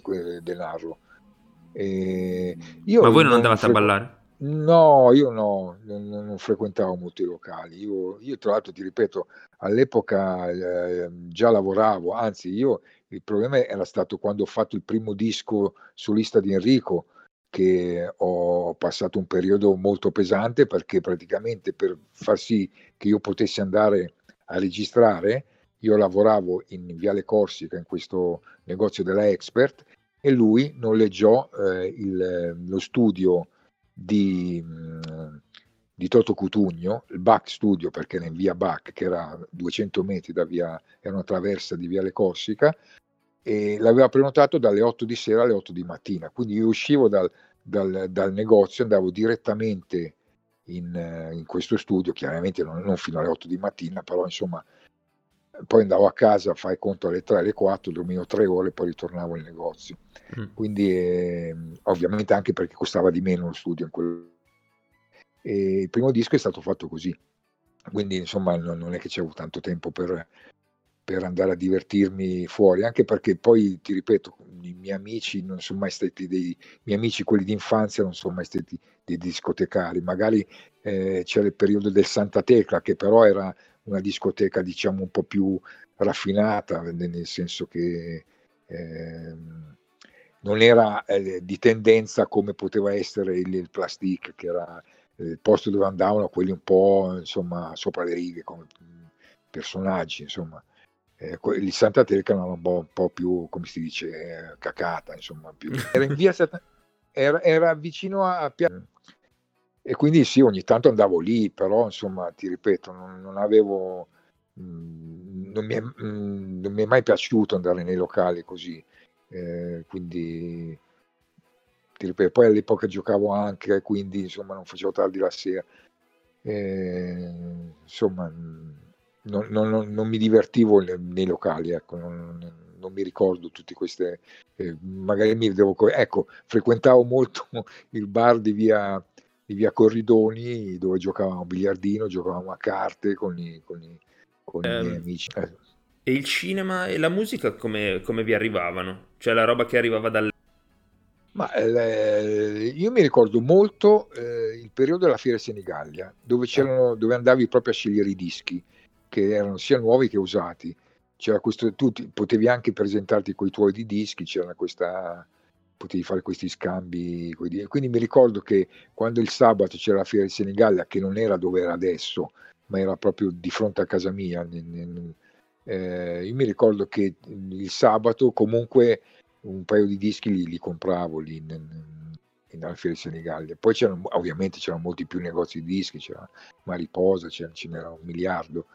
io Ma voi non andavate a ballare? No, io no, non, non frequentavo molti locali. Io, io, tra l'altro ti ripeto, all'epoca eh, già lavoravo, anzi io il problema era stato quando ho fatto il primo disco solista di Enrico, che ho passato un periodo molto pesante perché praticamente per far sì che io potessi andare a registrare, io lavoravo in Viale Corsica in questo negozio della Expert e lui noleggiò eh, il, lo studio di, mm, di Toto Cutugno, il Bach Studio, perché era in via Bach, che era 200 metri da via, era una traversa di Viale Corsica, e l'aveva prenotato dalle 8 di sera alle 8 di mattina. Quindi io uscivo dal, dal, dal negozio, andavo direttamente in, in, questo studio, chiaramente non, non, fino alle 8 di mattina, però insomma, poi andavo a casa, fai conto alle 3, alle 4, dormivo 3 ore e poi ritornavo al negozio. Mm. Quindi eh, ovviamente anche perché costava di meno lo studio in quel e il primo disco è stato fatto così. Quindi insomma non, non è che c'avevo tanto tempo per, per andare a divertirmi fuori, anche perché poi ti ripeto, i miei amici non sono mai stati dei i miei amici, quelli di infanzia, non sono mai stati dei discotecari. Magari eh, c'era il periodo del Santa Tecla, che però era una discoteca, diciamo, un po' più raffinata, nel senso che eh, non era eh, di tendenza come poteva essere il, il plastic, che era il posto dove andavano quelli un po' insomma sopra le righe come personaggi, insomma eh, il Santa Terca era un po', un po', più, come si dice, eh, cacata, insomma, più. Era in via era, era, vicino a Piazza e quindi sì, ogni tanto andavo lì, però insomma, ti ripeto, non, non avevo, mm, non, mi è, mm, non, mi è, mai piaciuto andare nei locali così, eh, quindi ti ripeto, poi all'epoca giocavo anche, quindi insomma non facevo tardi la sera, eh, insomma non, non, non, mi divertivo nei locali, ecco, non, non mi ricordo tutte queste, eh, magari mi devo, ecco, frequentavo molto il bar di via, di via Corridoni dove giocavamo a biliardino, giocavamo a carte con i, con i, con um, i miei ehm, amici. Eh. E il cinema e la musica come, come, vi arrivavano? Cioè la roba che arrivava dal... Ma eh, io mi ricordo molto eh, il periodo della Fiera Senigallia, dove, dove andavi proprio a scegliere i dischi che erano sia nuovi che usati. C'era questo, tu potevi anche presentarti con i tuoi di dischi, c'era questa, potevi fare questi scambi. Quindi mi ricordo che quando il sabato c'era la fiera di Senigallia, che non era dove era adesso, ma era proprio di fronte a casa mia, eh, io mi ricordo che il sabato comunque un paio di dischi li, li compravo lì nel, alla fiera di Senigallia. Poi c'erano, ovviamente c'erano molti più negozi di dischi, c'era Mariposa, ce n'era un miliardo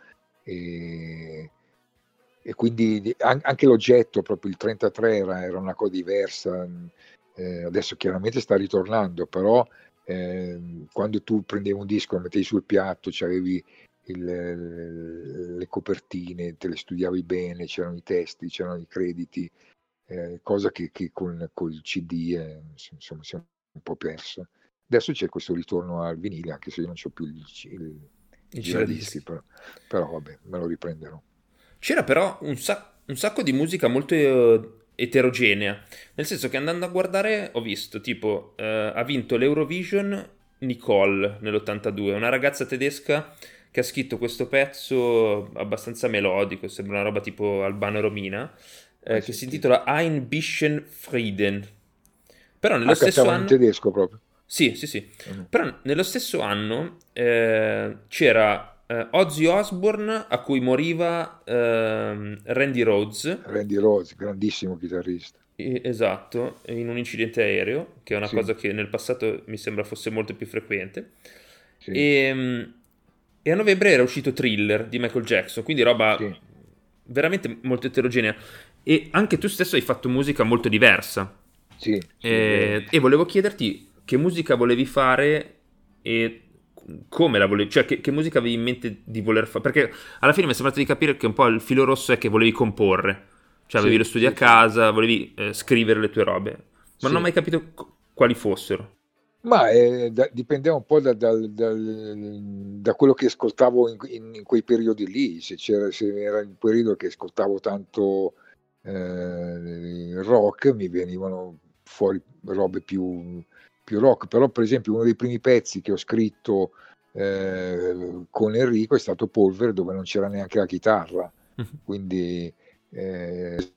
e, e quindi anche l'oggetto, proprio il 33 era, era una cosa diversa, eh, adesso chiaramente sta ritornando, però eh, quando tu prendevi un disco, lo mettevi sul piatto, avevi le copertine, te le studiavi bene, c'erano i testi, c'erano i crediti, eh, cosa che, che con, con, il CD eh, insomma, si è un po' persa. Adesso c'è questo ritorno al vinile, anche se io non ho più il, il, il giradischi, però, però, vabbè, me lo riprenderò. C'era però un, sac- un sacco di musica molto uh, eterogenea, nel senso che andando a guardare ho visto tipo uh, ha vinto l'Eurovision Nicole nell'82, una ragazza tedesca che ha scritto questo pezzo abbastanza melodico, sembra una roba tipo Albano Romina, eh, ah, che si intitola Ein bisschen Frieden. Però nello ah, stesso anno... in tedesco proprio. Sì, sì, sì. Mm. Però nello stesso anno eh, c'era eh, Ozzy Osbourne a cui moriva eh, Randy Rhodes. Randy Rhodes, grandissimo chitarrista. esatto, in un incidente aereo, che è una sì. cosa che nel passato mi sembra fosse molto più frequente. Sì. E, ehm, e, a novembre era uscito Thriller di Michael Jackson, quindi roba sì. veramente molto eterogenea. E anche tu stesso hai fatto musica molto diversa. Sì. E, e volevo chiederti che musica volevi fare e come la volevi, cioè che, che, musica avevi in mente di voler fare? Perché alla fine mi è sembrato di capire che un po' il filo rosso è che volevi comporre, cioè avevi sì, lo studio sì, a casa, volevi eh, scrivere le tue robe, ma sì. non ho mai capito quali fossero. Ma eh, da, dipendeva un po' da, da, da, quello che ascoltavo in, in, in, quei periodi lì, se, se era un periodo che ascoltavo tanto eh, rock mi venivano fuori robe più più rock, però per esempio uno dei primi pezzi che ho scritto eh, con Enrico è stato Polvere dove non c'era neanche la chitarra, mhm. quindi eh,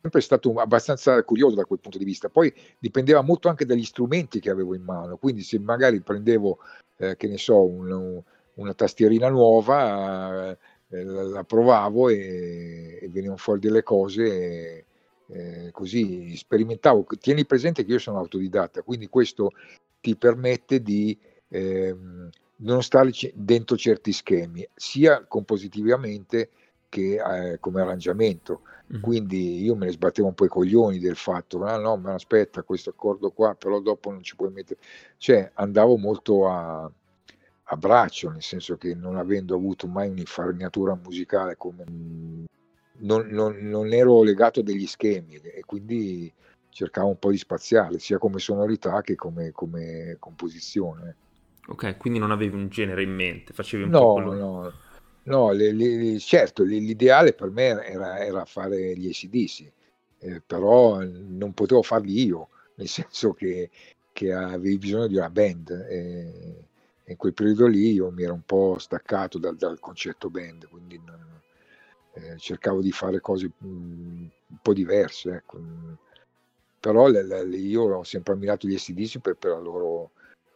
sempre stato abbastanza curioso da quel punto di vista. Poi dipendeva molto anche dagli strumenti che avevo in mano, quindi se magari prendevo, eh, che ne so, un, una tastierina nuova, eh, la, la, provavo e, e venivano fuori delle cose. Eh, così sperimentavo. Tieni presente che io sono autodidatta, quindi questo ti permette di eh, non stare dentro certi schemi, sia compositivamente che eh, come arrangiamento. Mm. Quindi io me ne sbattevo un po' i coglioni del fatto, ah no, ma aspetta, questo accordo qua, però dopo non ci puoi mettere. Cioè andavo molto a, a braccio, nel senso che non avendo avuto mai un'infarinatura musicale come non, non, non ero legato a degli schemi e quindi cercavo un po' di spaziale, sia come sonorità che come, come composizione. Ok, quindi non avevi un genere in mente, facevi un no, po' quello... No, no, le, le, certo, l'ideale per me era, era fare gli ACDC, eh, però non potevo farli io, nel senso che, che avevi bisogno di una band. E, in quel periodo lì io mi ero un po' staccato dal, dal concetto band, quindi non, eh, cercavo di fare cose mh, un po' diverse. Ecco. Però le, le, io ho sempre ammirato gli SDC per, per la loro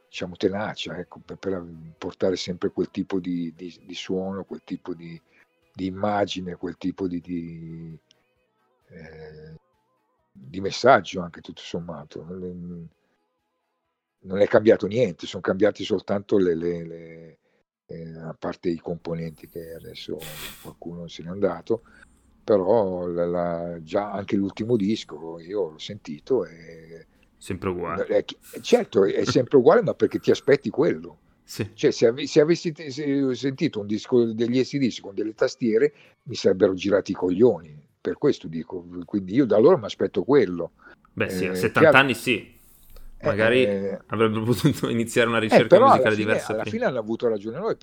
diciamo, tenacia, ecco, per, per, portare sempre quel tipo di, di, di suono, quel tipo di, di, immagine, quel tipo di, eh, messaggio anche tutto sommato non è cambiato niente, sono cambiati soltanto le, le eh, a parte i componenti che adesso qualcuno se n'è andato, però la, la, già anche l'ultimo disco io l'ho sentito e sempre uguale. È, certo, è sempre uguale, ma perché ti aspetti quello. Sì. Cioè, se, ave, se avessi se sentito un disco degli SDC con delle tastiere, mi sarebbero girati i coglioni. Per questo dico, quindi io da allora mi aspetto quello. Beh, sì, a 70 eh, chiaro, anni sì. Magari eh, avrebbero potuto iniziare una eh, ricerca musicale fine, diversa. Alla prima. fine hanno avuto ragione noi,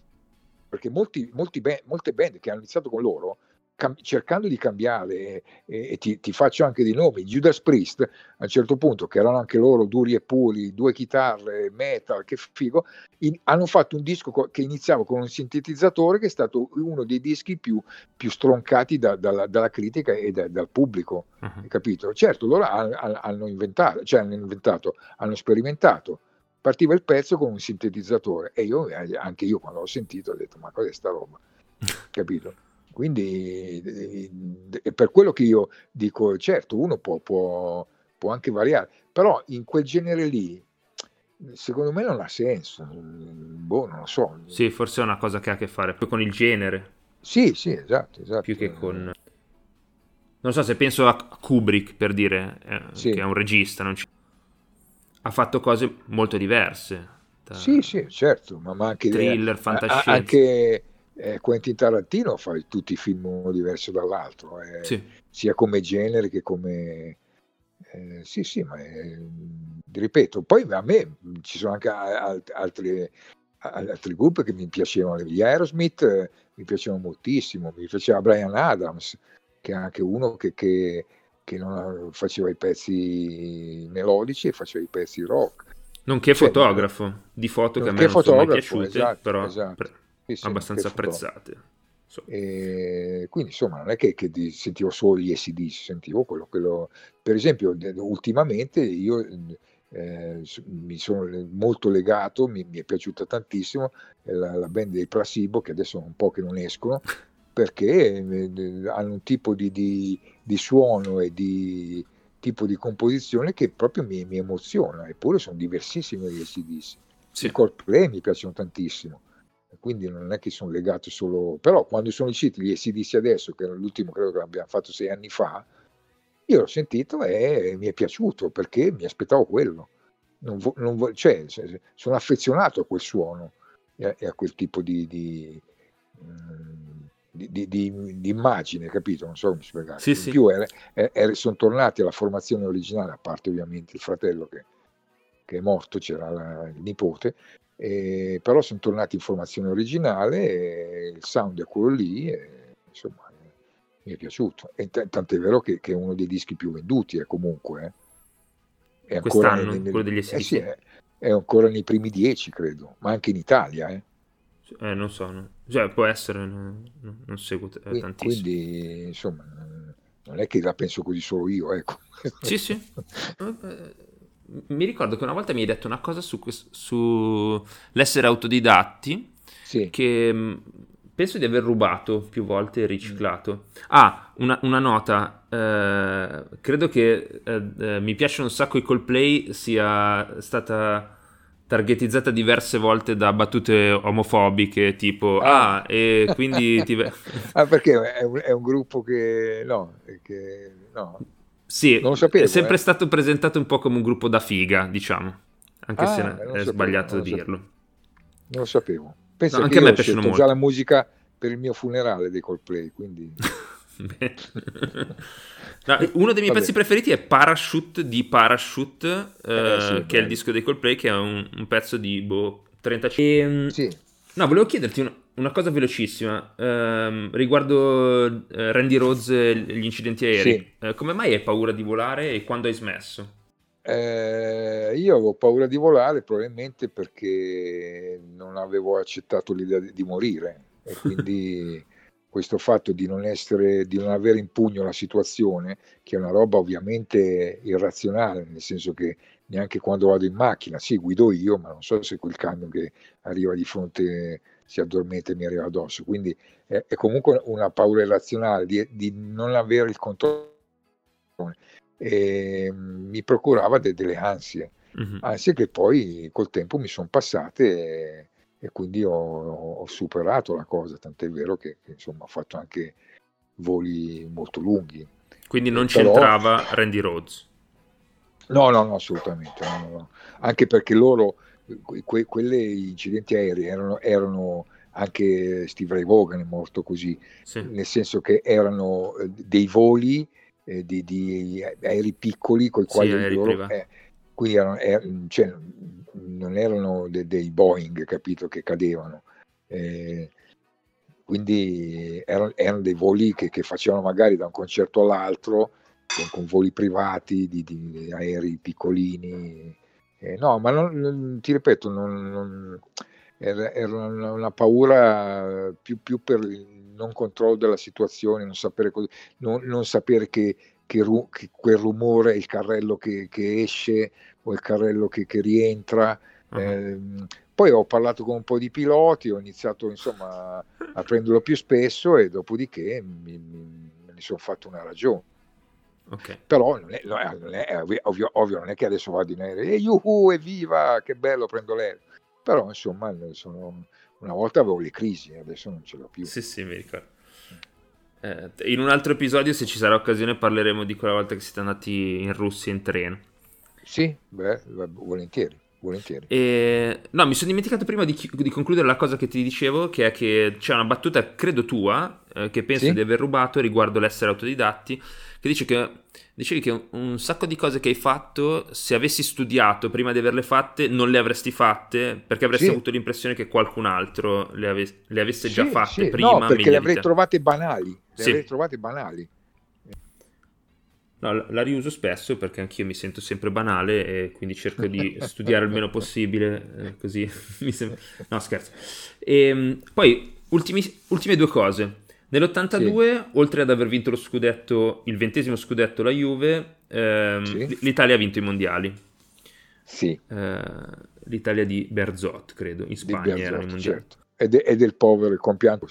perché molti, molti molte band che hanno iniziato con loro cam- cercando di cambiare, e, e ti, ti, faccio anche dei nomi, Judas Priest a un certo punto, che erano anche loro duri e puri, due chitarre, metal, che figo, in, hanno fatto un disco co- che iniziava con un sintetizzatore che è stato uno dei dischi più, più stroncati da, dalla, dalla, critica e da, dal pubblico, uh-huh. capito? Certo, loro hanno, hanno, inventato, cioè hanno inventato, hanno sperimentato partiva il pezzo con un sintetizzatore e io anche io quando l'ho sentito ho detto ma cos'è sta roba capito quindi è per quello che io dico, certo, uno può, può, può anche variare, però in quel genere lì, secondo me non ha senso. Boh, non lo so. Sì, forse è una cosa che ha a che fare più con il genere. Sì, sì, esatto, esatto. Più che con... Non so se penso a Kubrick, per dire, eh, sì. che è un regista, ci... ha fatto cose molto diverse. Da... Sì, sì, certo, ma, ma anche... Thriller, fantascienza. Anche eh, Quentin Tarantino fa tutti i film uno diverso dall'altro, eh, sì. sia come genere che come... Eh, sì, sì, ma è, ripeto, poi a me ci sono anche alt- altri, altri gruppi che mi piacevano, gli Aerosmith eh, mi piacevano moltissimo, mi piaceva Brian Adams, che è anche uno che, che, che non faceva i pezzi melodici e faceva i pezzi rock. Nonché cioè, fotografo di foto che a me non sono mai piaciute, esatto, però esatto. Pre- sì, sì, abbastanza apprezzate. So. E quindi insomma non è che, che sentivo solo gli SDC, sentivo quello, quello, per esempio ultimamente io eh, mi sono molto legato, mi, mi è piaciuta tantissimo la, la, band dei Placebo che adesso un po' che non escono perché eh, hanno un tipo di, di, di, suono e di tipo di composizione che proprio mi, mi emoziona eppure sono diversissimi gli SDC. Sì. I Coldplay mi piacciono tantissimo quindi non è che sono legato solo... Però quando sono usciti gli SDC adesso, che era l'ultimo credo che l'abbiamo fatto sei anni fa, io l'ho sentito e mi è piaciuto perché mi aspettavo quello. Non vo- non vo- cioè, sono affezionato a quel suono e a, e a quel tipo di, di, mm, di, di, immagine, capito? Non so come spiegare. Sì, In sì. più è, è, sono tornati alla formazione originale, a parte ovviamente il fratello che, che è morto, c'era la, il nipote, e, però sono tornati in formazione originale, il sound è quello lì, e, insomma mi è piaciuto. E t- tant'è vero che, che, è uno dei dischi più venduti, eh, comunque. Eh. È Quest'anno, nel, quello degli eh sì, è, è, ancora nei primi dieci, credo, ma anche in Italia. Eh. Eh, non so, no. cioè, può essere, non, non seguo t- quindi, tantissimo. Quindi, insomma, non è che la penso così solo io, ecco. Sì, sì. mi ricordo che una volta mi hai detto una cosa su, su l'essere autodidatti sì. che mm, penso di aver rubato più volte e riciclato. Ah, una, una nota, eh, credo che eh, eh, mi piacciono un sacco i Coldplay sia stata targetizzata diverse volte da battute omofobiche tipo ah, ah e quindi ti... ah perché è un, è un gruppo che no, che, no sì, non lo sapevo, è sempre eh. stato presentato un po' come un gruppo da figa, diciamo, anche ah, se è sapevo, sbagliato dirlo. Non lo sapevo. Penso no, anche a me piacciono molto. già la musica per il mio funerale dei Coldplay, quindi... no, uno dei miei Vabbè. pezzi preferiti è Parachute di Parachute, eh, eh, sì, che beh. è il disco dei Coldplay, che è un, un pezzo di boh, 35. Ehm, sì. No, volevo chiederti una, una cosa velocissima ehm, riguardo eh, Randy Rhodes e gli incidenti aerei. Sì. Eh, come mai hai paura di volare e quando hai smesso? Eh, io avevo paura di volare probabilmente perché non avevo accettato l'idea di, morire e quindi questo fatto di non, essere, di non avere in pugno la situazione, che è una roba ovviamente irrazionale, nel senso che neanche quando vado in macchina, sì, guido io, ma non so se quel camion che arriva di fronte si addormenta e mi arriva addosso. Quindi è, è comunque una paura irrazionale di, di non avere il controllo e mi procurava de- delle ansie, mm-hmm. ansie che poi col tempo mi sono passate e, e quindi ho, ho, superato la cosa, tant'è vero che, che, insomma ho fatto anche voli molto lunghi. Quindi non Però, c'entrava Randy Rhodes? No, no, no, assolutamente, no, no. anche perché loro, que, quegli incidenti aerei erano, erano anche Steve Ray Vaughan è morto così, sì. nel senso che erano eh, dei voli eh, di, di, aerei piccoli con i quali sì, loro, eh, quindi erano, er, cioè, non erano de, dei Boeing, capito, che cadevano. Eh, quindi erano, erano, dei voli che, che, facevano magari da un concerto all'altro con, con voli privati di, di aerei piccolini. Eh, no, ma non, non, ti ripeto, non, era, era una, una, paura più, più per non controllo della situazione, non sapere, cosa, non, non sapere che, che, ru, che, quel rumore è il carrello che, che esce o il carrello che, rientra. Uh-huh. Eh, poi ho parlato con un po' di piloti, ho iniziato insomma a prenderlo più spesso e dopodiché mi, mi, me ne sono fatto una ragione. Okay. Però non è, non è, ovvio, ovvio, non è che adesso vado in aereo e yuhu, evviva, che bello, prendo l'aereo. Però insomma sono, una volta avevo le crisi, adesso non ce l'ho più. Sì, sì, mi ricordo. Eh, in un altro episodio, se ci sarà occasione, parleremo di quella volta che siete andati in Russia in treno. Sì, beh, volentieri. Volentieri. E... No, mi sono dimenticato prima di, chi... di, concludere la cosa che ti dicevo, che è che c'è una battuta, credo tua, eh, che penso sì? di aver rubato riguardo l'essere autodidatti, che dice che dicevi che un sacco di cose che hai fatto, se avessi studiato prima di averle fatte, non le avresti fatte perché avresti sì. avuto l'impressione che qualcun altro le, ave- le avesse già fatte sì. prima. No, perché le avrei trovate banali. Le avrei trovate banali. No, la riuso spesso perché anch'io mi sento sempre banale e quindi cerco di studiare il meno possibile, eh, così mi sembra... No, scherzo. E, ehm, poi, ultimi, ultime due cose. Nell'82, sì. oltre ad aver vinto lo scudetto, il ventesimo scudetto la Juve, ehm, sì. l'Italia ha vinto i mondiali. Sì. Eh, L'Italia di Berzot, credo, in Spagna Berzot, erano i mondiali. Certo. Ed, è, del povero compianto.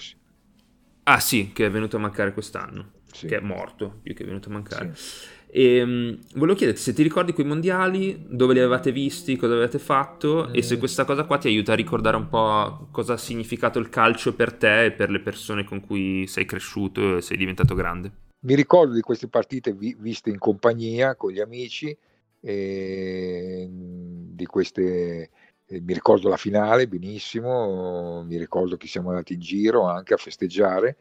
Ah sì, che è venuto a mancare quest'anno, sì. che è morto, più che è venuto a mancare. Sì. E um, volevo chiederti se ti ricordi quei mondiali, dove li avevate visti, cosa avete fatto mm. e se mm. questa cosa qua ti aiuta a ricordare un po' cosa ha significato il calcio per te e per le persone con cui sei cresciuto e sei diventato grande. Mi ricordo di queste partite vi- viste in compagnia con gli amici, e di queste, eh, mi ricordo la finale benissimo, mi ricordo che siamo andati in giro anche a festeggiare.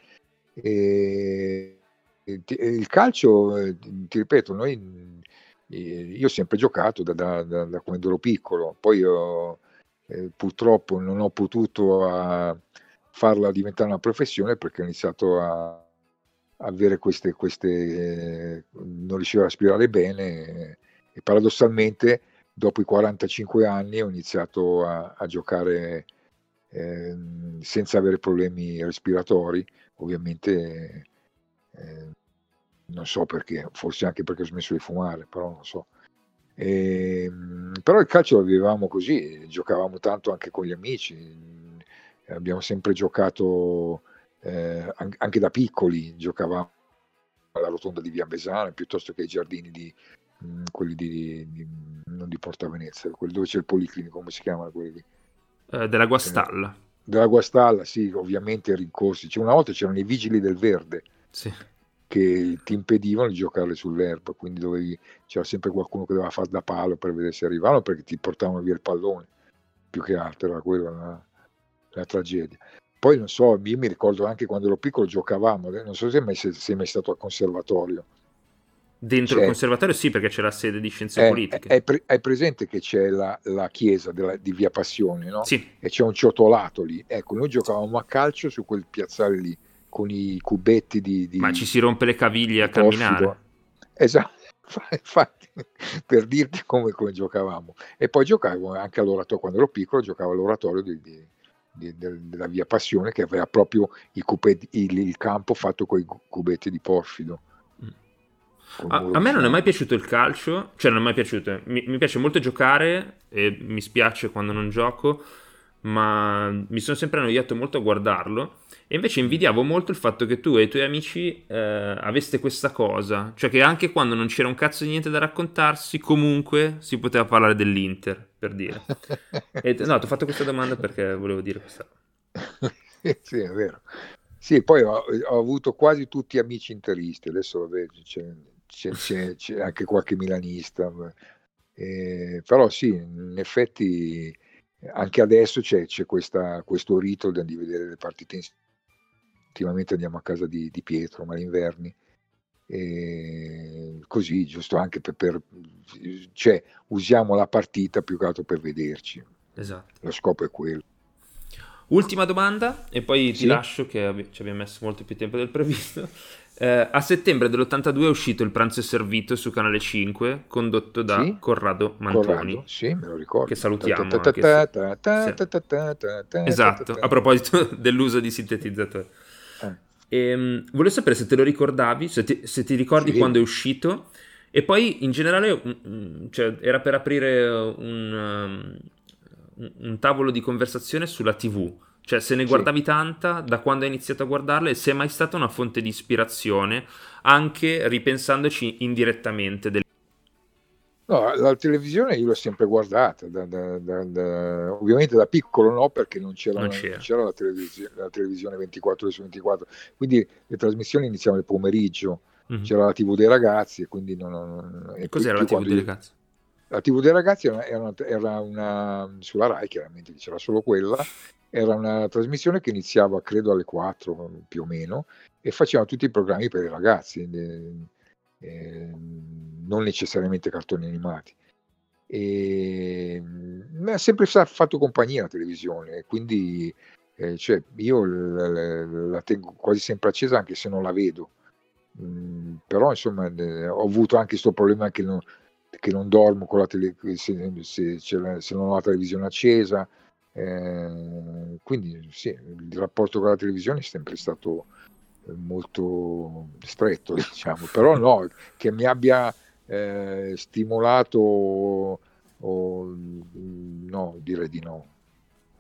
E il calcio, eh, ti ripeto, noi, io ho sempre giocato da, da, da, da quando ero piccolo, poi io, eh, purtroppo non ho potuto farla diventare una professione perché ho iniziato a avere queste, queste eh, non riuscivo a respirare bene. E paradossalmente dopo i 45 anni ho iniziato a, a giocare eh, senza avere problemi respiratori, ovviamente eh, non so perché, forse anche perché ho smesso di fumare, però non so. E, ehm, però il calcio lo vivevamo così, giocavamo tanto anche con gli amici, abbiamo sempre giocato eh, anche da piccoli, giocavamo alla rotonda di Via Besana piuttosto che ai giardini di mh, mm, quelli di, di, non di Porta Venezia, quelli dove c'è il policlinico, come si chiamano quelli lì? Eh, della Guastalla. Della Guastalla, sì, ovviamente rincorsi. Cioè, una volta c'erano i vigili del verde. Sì che ti impedivano di giocare sull'erba, quindi dovevi, c'era sempre qualcuno che doveva fare da palo per vedere se arrivavano perché ti portavano via il pallone, più che altro era quella la, la tragedia. Poi non so, io mi ricordo anche quando ero piccolo giocavamo, non so se sei mai, sei mai stato al conservatorio. Dentro c'è- il conservatorio sì, perché c'è la sede di scienze è, politiche. è pre- hai presente che c'è la, la chiesa della- di Via Passione, no? Sì, E c'è un ciotolato lì. Ecco, noi giocavamo a calcio su quel piazzale lì, con i cubetti di... di ma ci si rompe le caviglie a camminare. Esatto, infatti, per dirti come, come giocavamo. E poi giocavo anche all'oratorio, quando ero piccolo giocavo all'oratorio di- di- di- del- della Via Passione che aveva proprio i cubetti- il, il campo fatto con i cubetti di porfido. Mm. A, a me non è mai piaciuto il calcio, cioè non è mai piaciuto. Mi, mi piace molto giocare e mi spiace quando non gioco, ma mi sono sempre annoiato molto a guardarlo. E invece invidiavo molto il fatto che tu e i tuoi amici eh, aveste questa cosa, cioè che anche quando non c'era un cazzo di niente da raccontarsi, comunque si poteva parlare dell'Inter, per dire. E, no, ti ho fatto questa domanda perché volevo dire questa. sì, è vero. Sì, poi ho, ho avuto quasi tutti amici interisti, adesso vabbè, c'è, c'è- c'è- c'è anche qualche milanista, eh, però sì, in effetti anche adesso c'è, c'è questa- questo rito di vedere le partite insieme. Ultimamente andiamo a casa di, di Pietro, Malinverni, e così, giusto anche per, per- cioè, usiamo la partita più che altro per vederci, Esatto. lo scopo è quello. Ultima domanda e poi ti Sì. lascio che ci abbiamo messo molto più tempo del previsto. Eh, a settembre dell'82 è uscito il pranzo è servito su Canale 5 condotto da Sì. Corrado Mantoni. Corrado, sì, me lo ricordo. Che salutiamo Esatto, a proposito dell'uso di sintetizzatori. Eh. Ehm, volevo sapere se te lo ricordavi, se ti, se ti ricordi Sì. quando è uscito e poi in generale mm, mm, cioè, era per aprire un, um, un tavolo di conversazione sulla TV. Cioè, se ne Sì. guardavi tanta, da quando hai iniziato a guardarle, e se è mai stata una fonte di ispirazione, anche ripensandoci indirettamente. del- No, la televisione io l'ho sempre guardata, da- da- da- ovviamente da piccolo no, perché non c'era, Non non c'era. c'era la, televisi- la televisione 24 ore su 24, quindi le trasmissioni iniziavano il pomeriggio, Mhm. c'era la TV dei ragazzi, e quindi non... non- e Cos'era la TV io- cazzo? La TV dei ragazzi era, una, era una- sulla Rai, chiaramente c'era solo quella, era una trasmissione che iniziava credo alle 4 più o meno e faceva tutti i programmi per i ragazzi, eh, eh, non necessariamente cartoni animati. E, mi ha sempre fatto compagnia la televisione, quindi eh, cioè, io la, la- la tengo quasi sempre accesa anche se non la vedo. Mm, però insomma eh, ho avuto anche questo problema che non, che non dormo con la tele, se, se, se non ho la televisione accesa. eh, quindi sì, il rapporto con la televisione è sempre stato eh, molto stretto, diciamo, però no, che mi abbia eh, stimolato o, no, direi di no.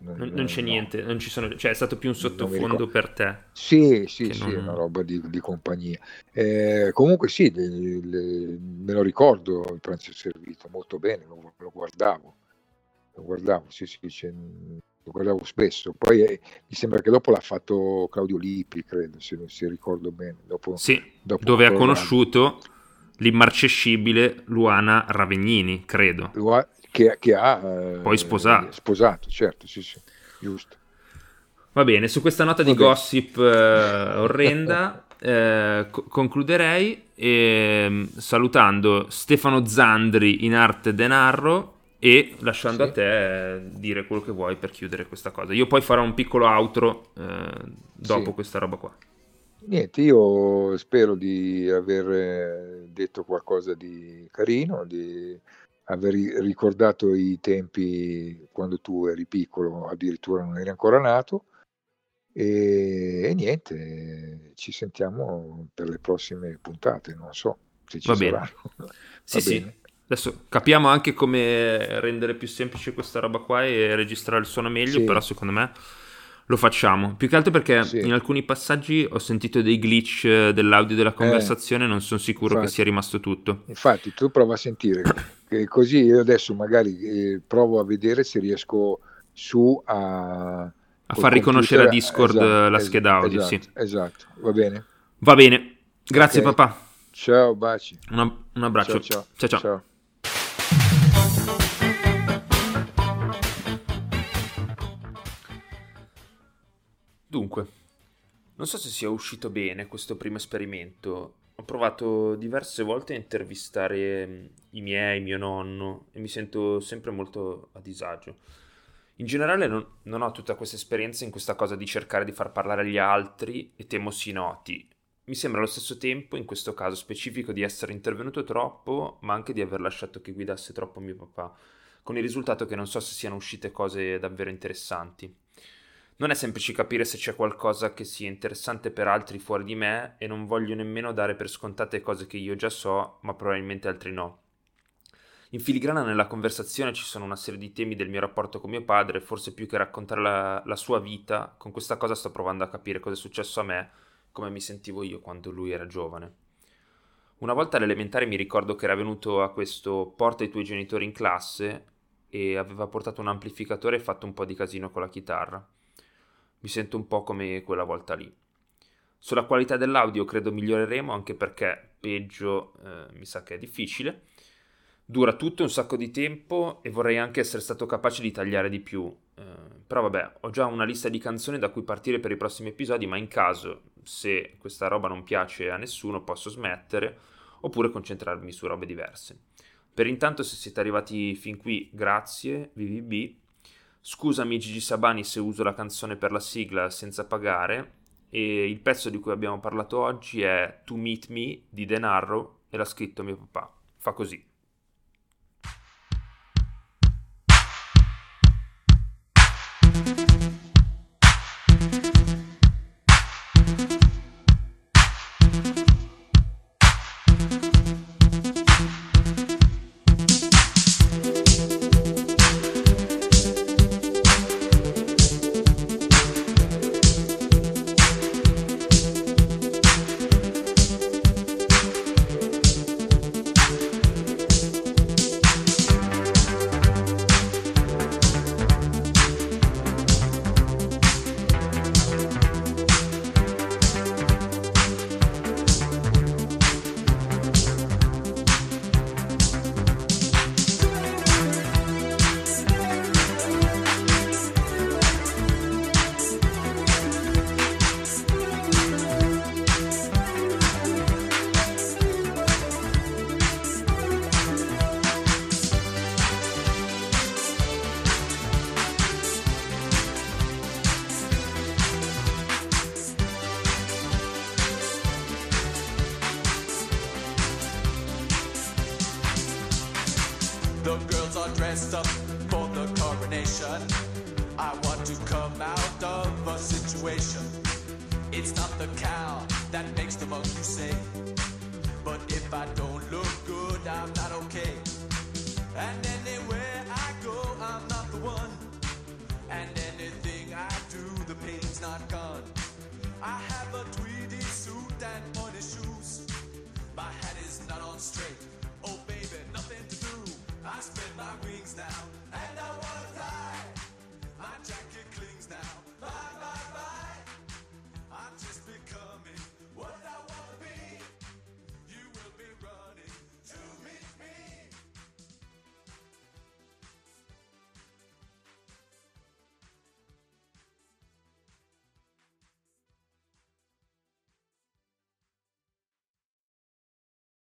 Non, non c'è no. niente, non ci sono, cioè è stato più un sottofondo per te. Sì, sì, sì, non- è una roba di, di compagnia. Eh, comunque sì, le- le- me lo ricordo il pranzo servito molto bene, lo, lo guardavo, lo guardavo, sì, sì, lo guardavo spesso. Poi eh, mi sembra che dopo l'ha fatto Claudio Lippi, credo, se, se ricordo bene. Dopo, Sì, dopo dove ha conosciuto l'immarcescibile Luana Ravegnini, credo. Lo ha- che, che ha eh, Poi sposato. sposato, certo, sì, sì, giusto. Va bene, su questa nota di gossip eh, orrenda eh, co- concluderei ehm, salutando Stefano Zandri in arte denaro e lasciando Sì. a te eh, dire quello che vuoi per chiudere questa cosa. Io poi farò un piccolo outro eh, dopo Sì. questa roba qua. Niente, io spero di aver eh, detto qualcosa di carino, di aver ri- ricordato i tempi quando tu eri piccolo, addirittura non eri ancora nato. E, e niente, ci sentiamo per le prossime puntate, non so se ci Va bene. saranno. Sì, sì. bene. Adesso capiamo anche come rendere più semplice questa roba qua e registrare il suono meglio, Sì. però secondo me lo facciamo. Più che altro perché Sì. in alcuni passaggi ho sentito dei glitch eh, dell'audio della conversazione, non sono sicuro che infatti. sia rimasto tutto. Infatti, tu prova a sentire, che così io adesso magari eh, provo a vedere se riesco su a... A far riconoscere a Discord esatto, la scheda audio, esatto, sì. Esatto, va bene. Va bene, grazie Ok. papà. Ciao, baci. Una- un abbraccio. Ciao, ciao. ciao. ciao. ciao. Dunque, non so se sia uscito bene questo primo esperimento. ho provato diverse volte a intervistare mm, i miei, mio nonno e mi sento sempre molto a disagio. In generale non, non, ho tutta questa esperienza in questa cosa di cercare di far parlare gli altri e temo si noti. Mi sembra allo stesso tempo, in questo caso specifico, di essere intervenuto troppo, ma anche di aver lasciato che guidasse troppo mio papà, con il risultato che non so se siano uscite cose davvero interessanti. Non è semplice capire se c'è qualcosa che sia interessante per altri fuori di me e non voglio nemmeno dare per scontate cose che io già so, ma probabilmente altri no. In filigrana nella conversazione ci sono una serie di temi del mio rapporto con mio padre, forse più che raccontare la, la sua vita, con questa cosa sto provando a capire cosa è successo a me, come mi sentivo io quando lui era giovane. Una volta all'elementare mi ricordo che era venuto a questo porta i tuoi genitori in classe e aveva portato un amplificatore e fatto un po' di casino con la chitarra. Mi sento un po' come quella volta lì. Sulla qualità dell'audio credo miglioreremo anche perché peggio eh, mi sa che è difficile dura tutto un sacco di tempo e vorrei anche essere stato capace di tagliare di più. Eh, però vabbè, ho già una lista di canzoni da cui partire per i prossimi episodi, ma in caso, se questa roba non piace a nessuno, posso smettere oppure concentrarmi su robe diverse. Per intanto, se siete arrivati fin qui, grazie, VVB. Scusami Gigi Sabani se uso la canzone per la sigla senza pagare e il pezzo di cui abbiamo parlato oggi è To Meet Me di Denarro e l'ha scritto mio papà. Fa così.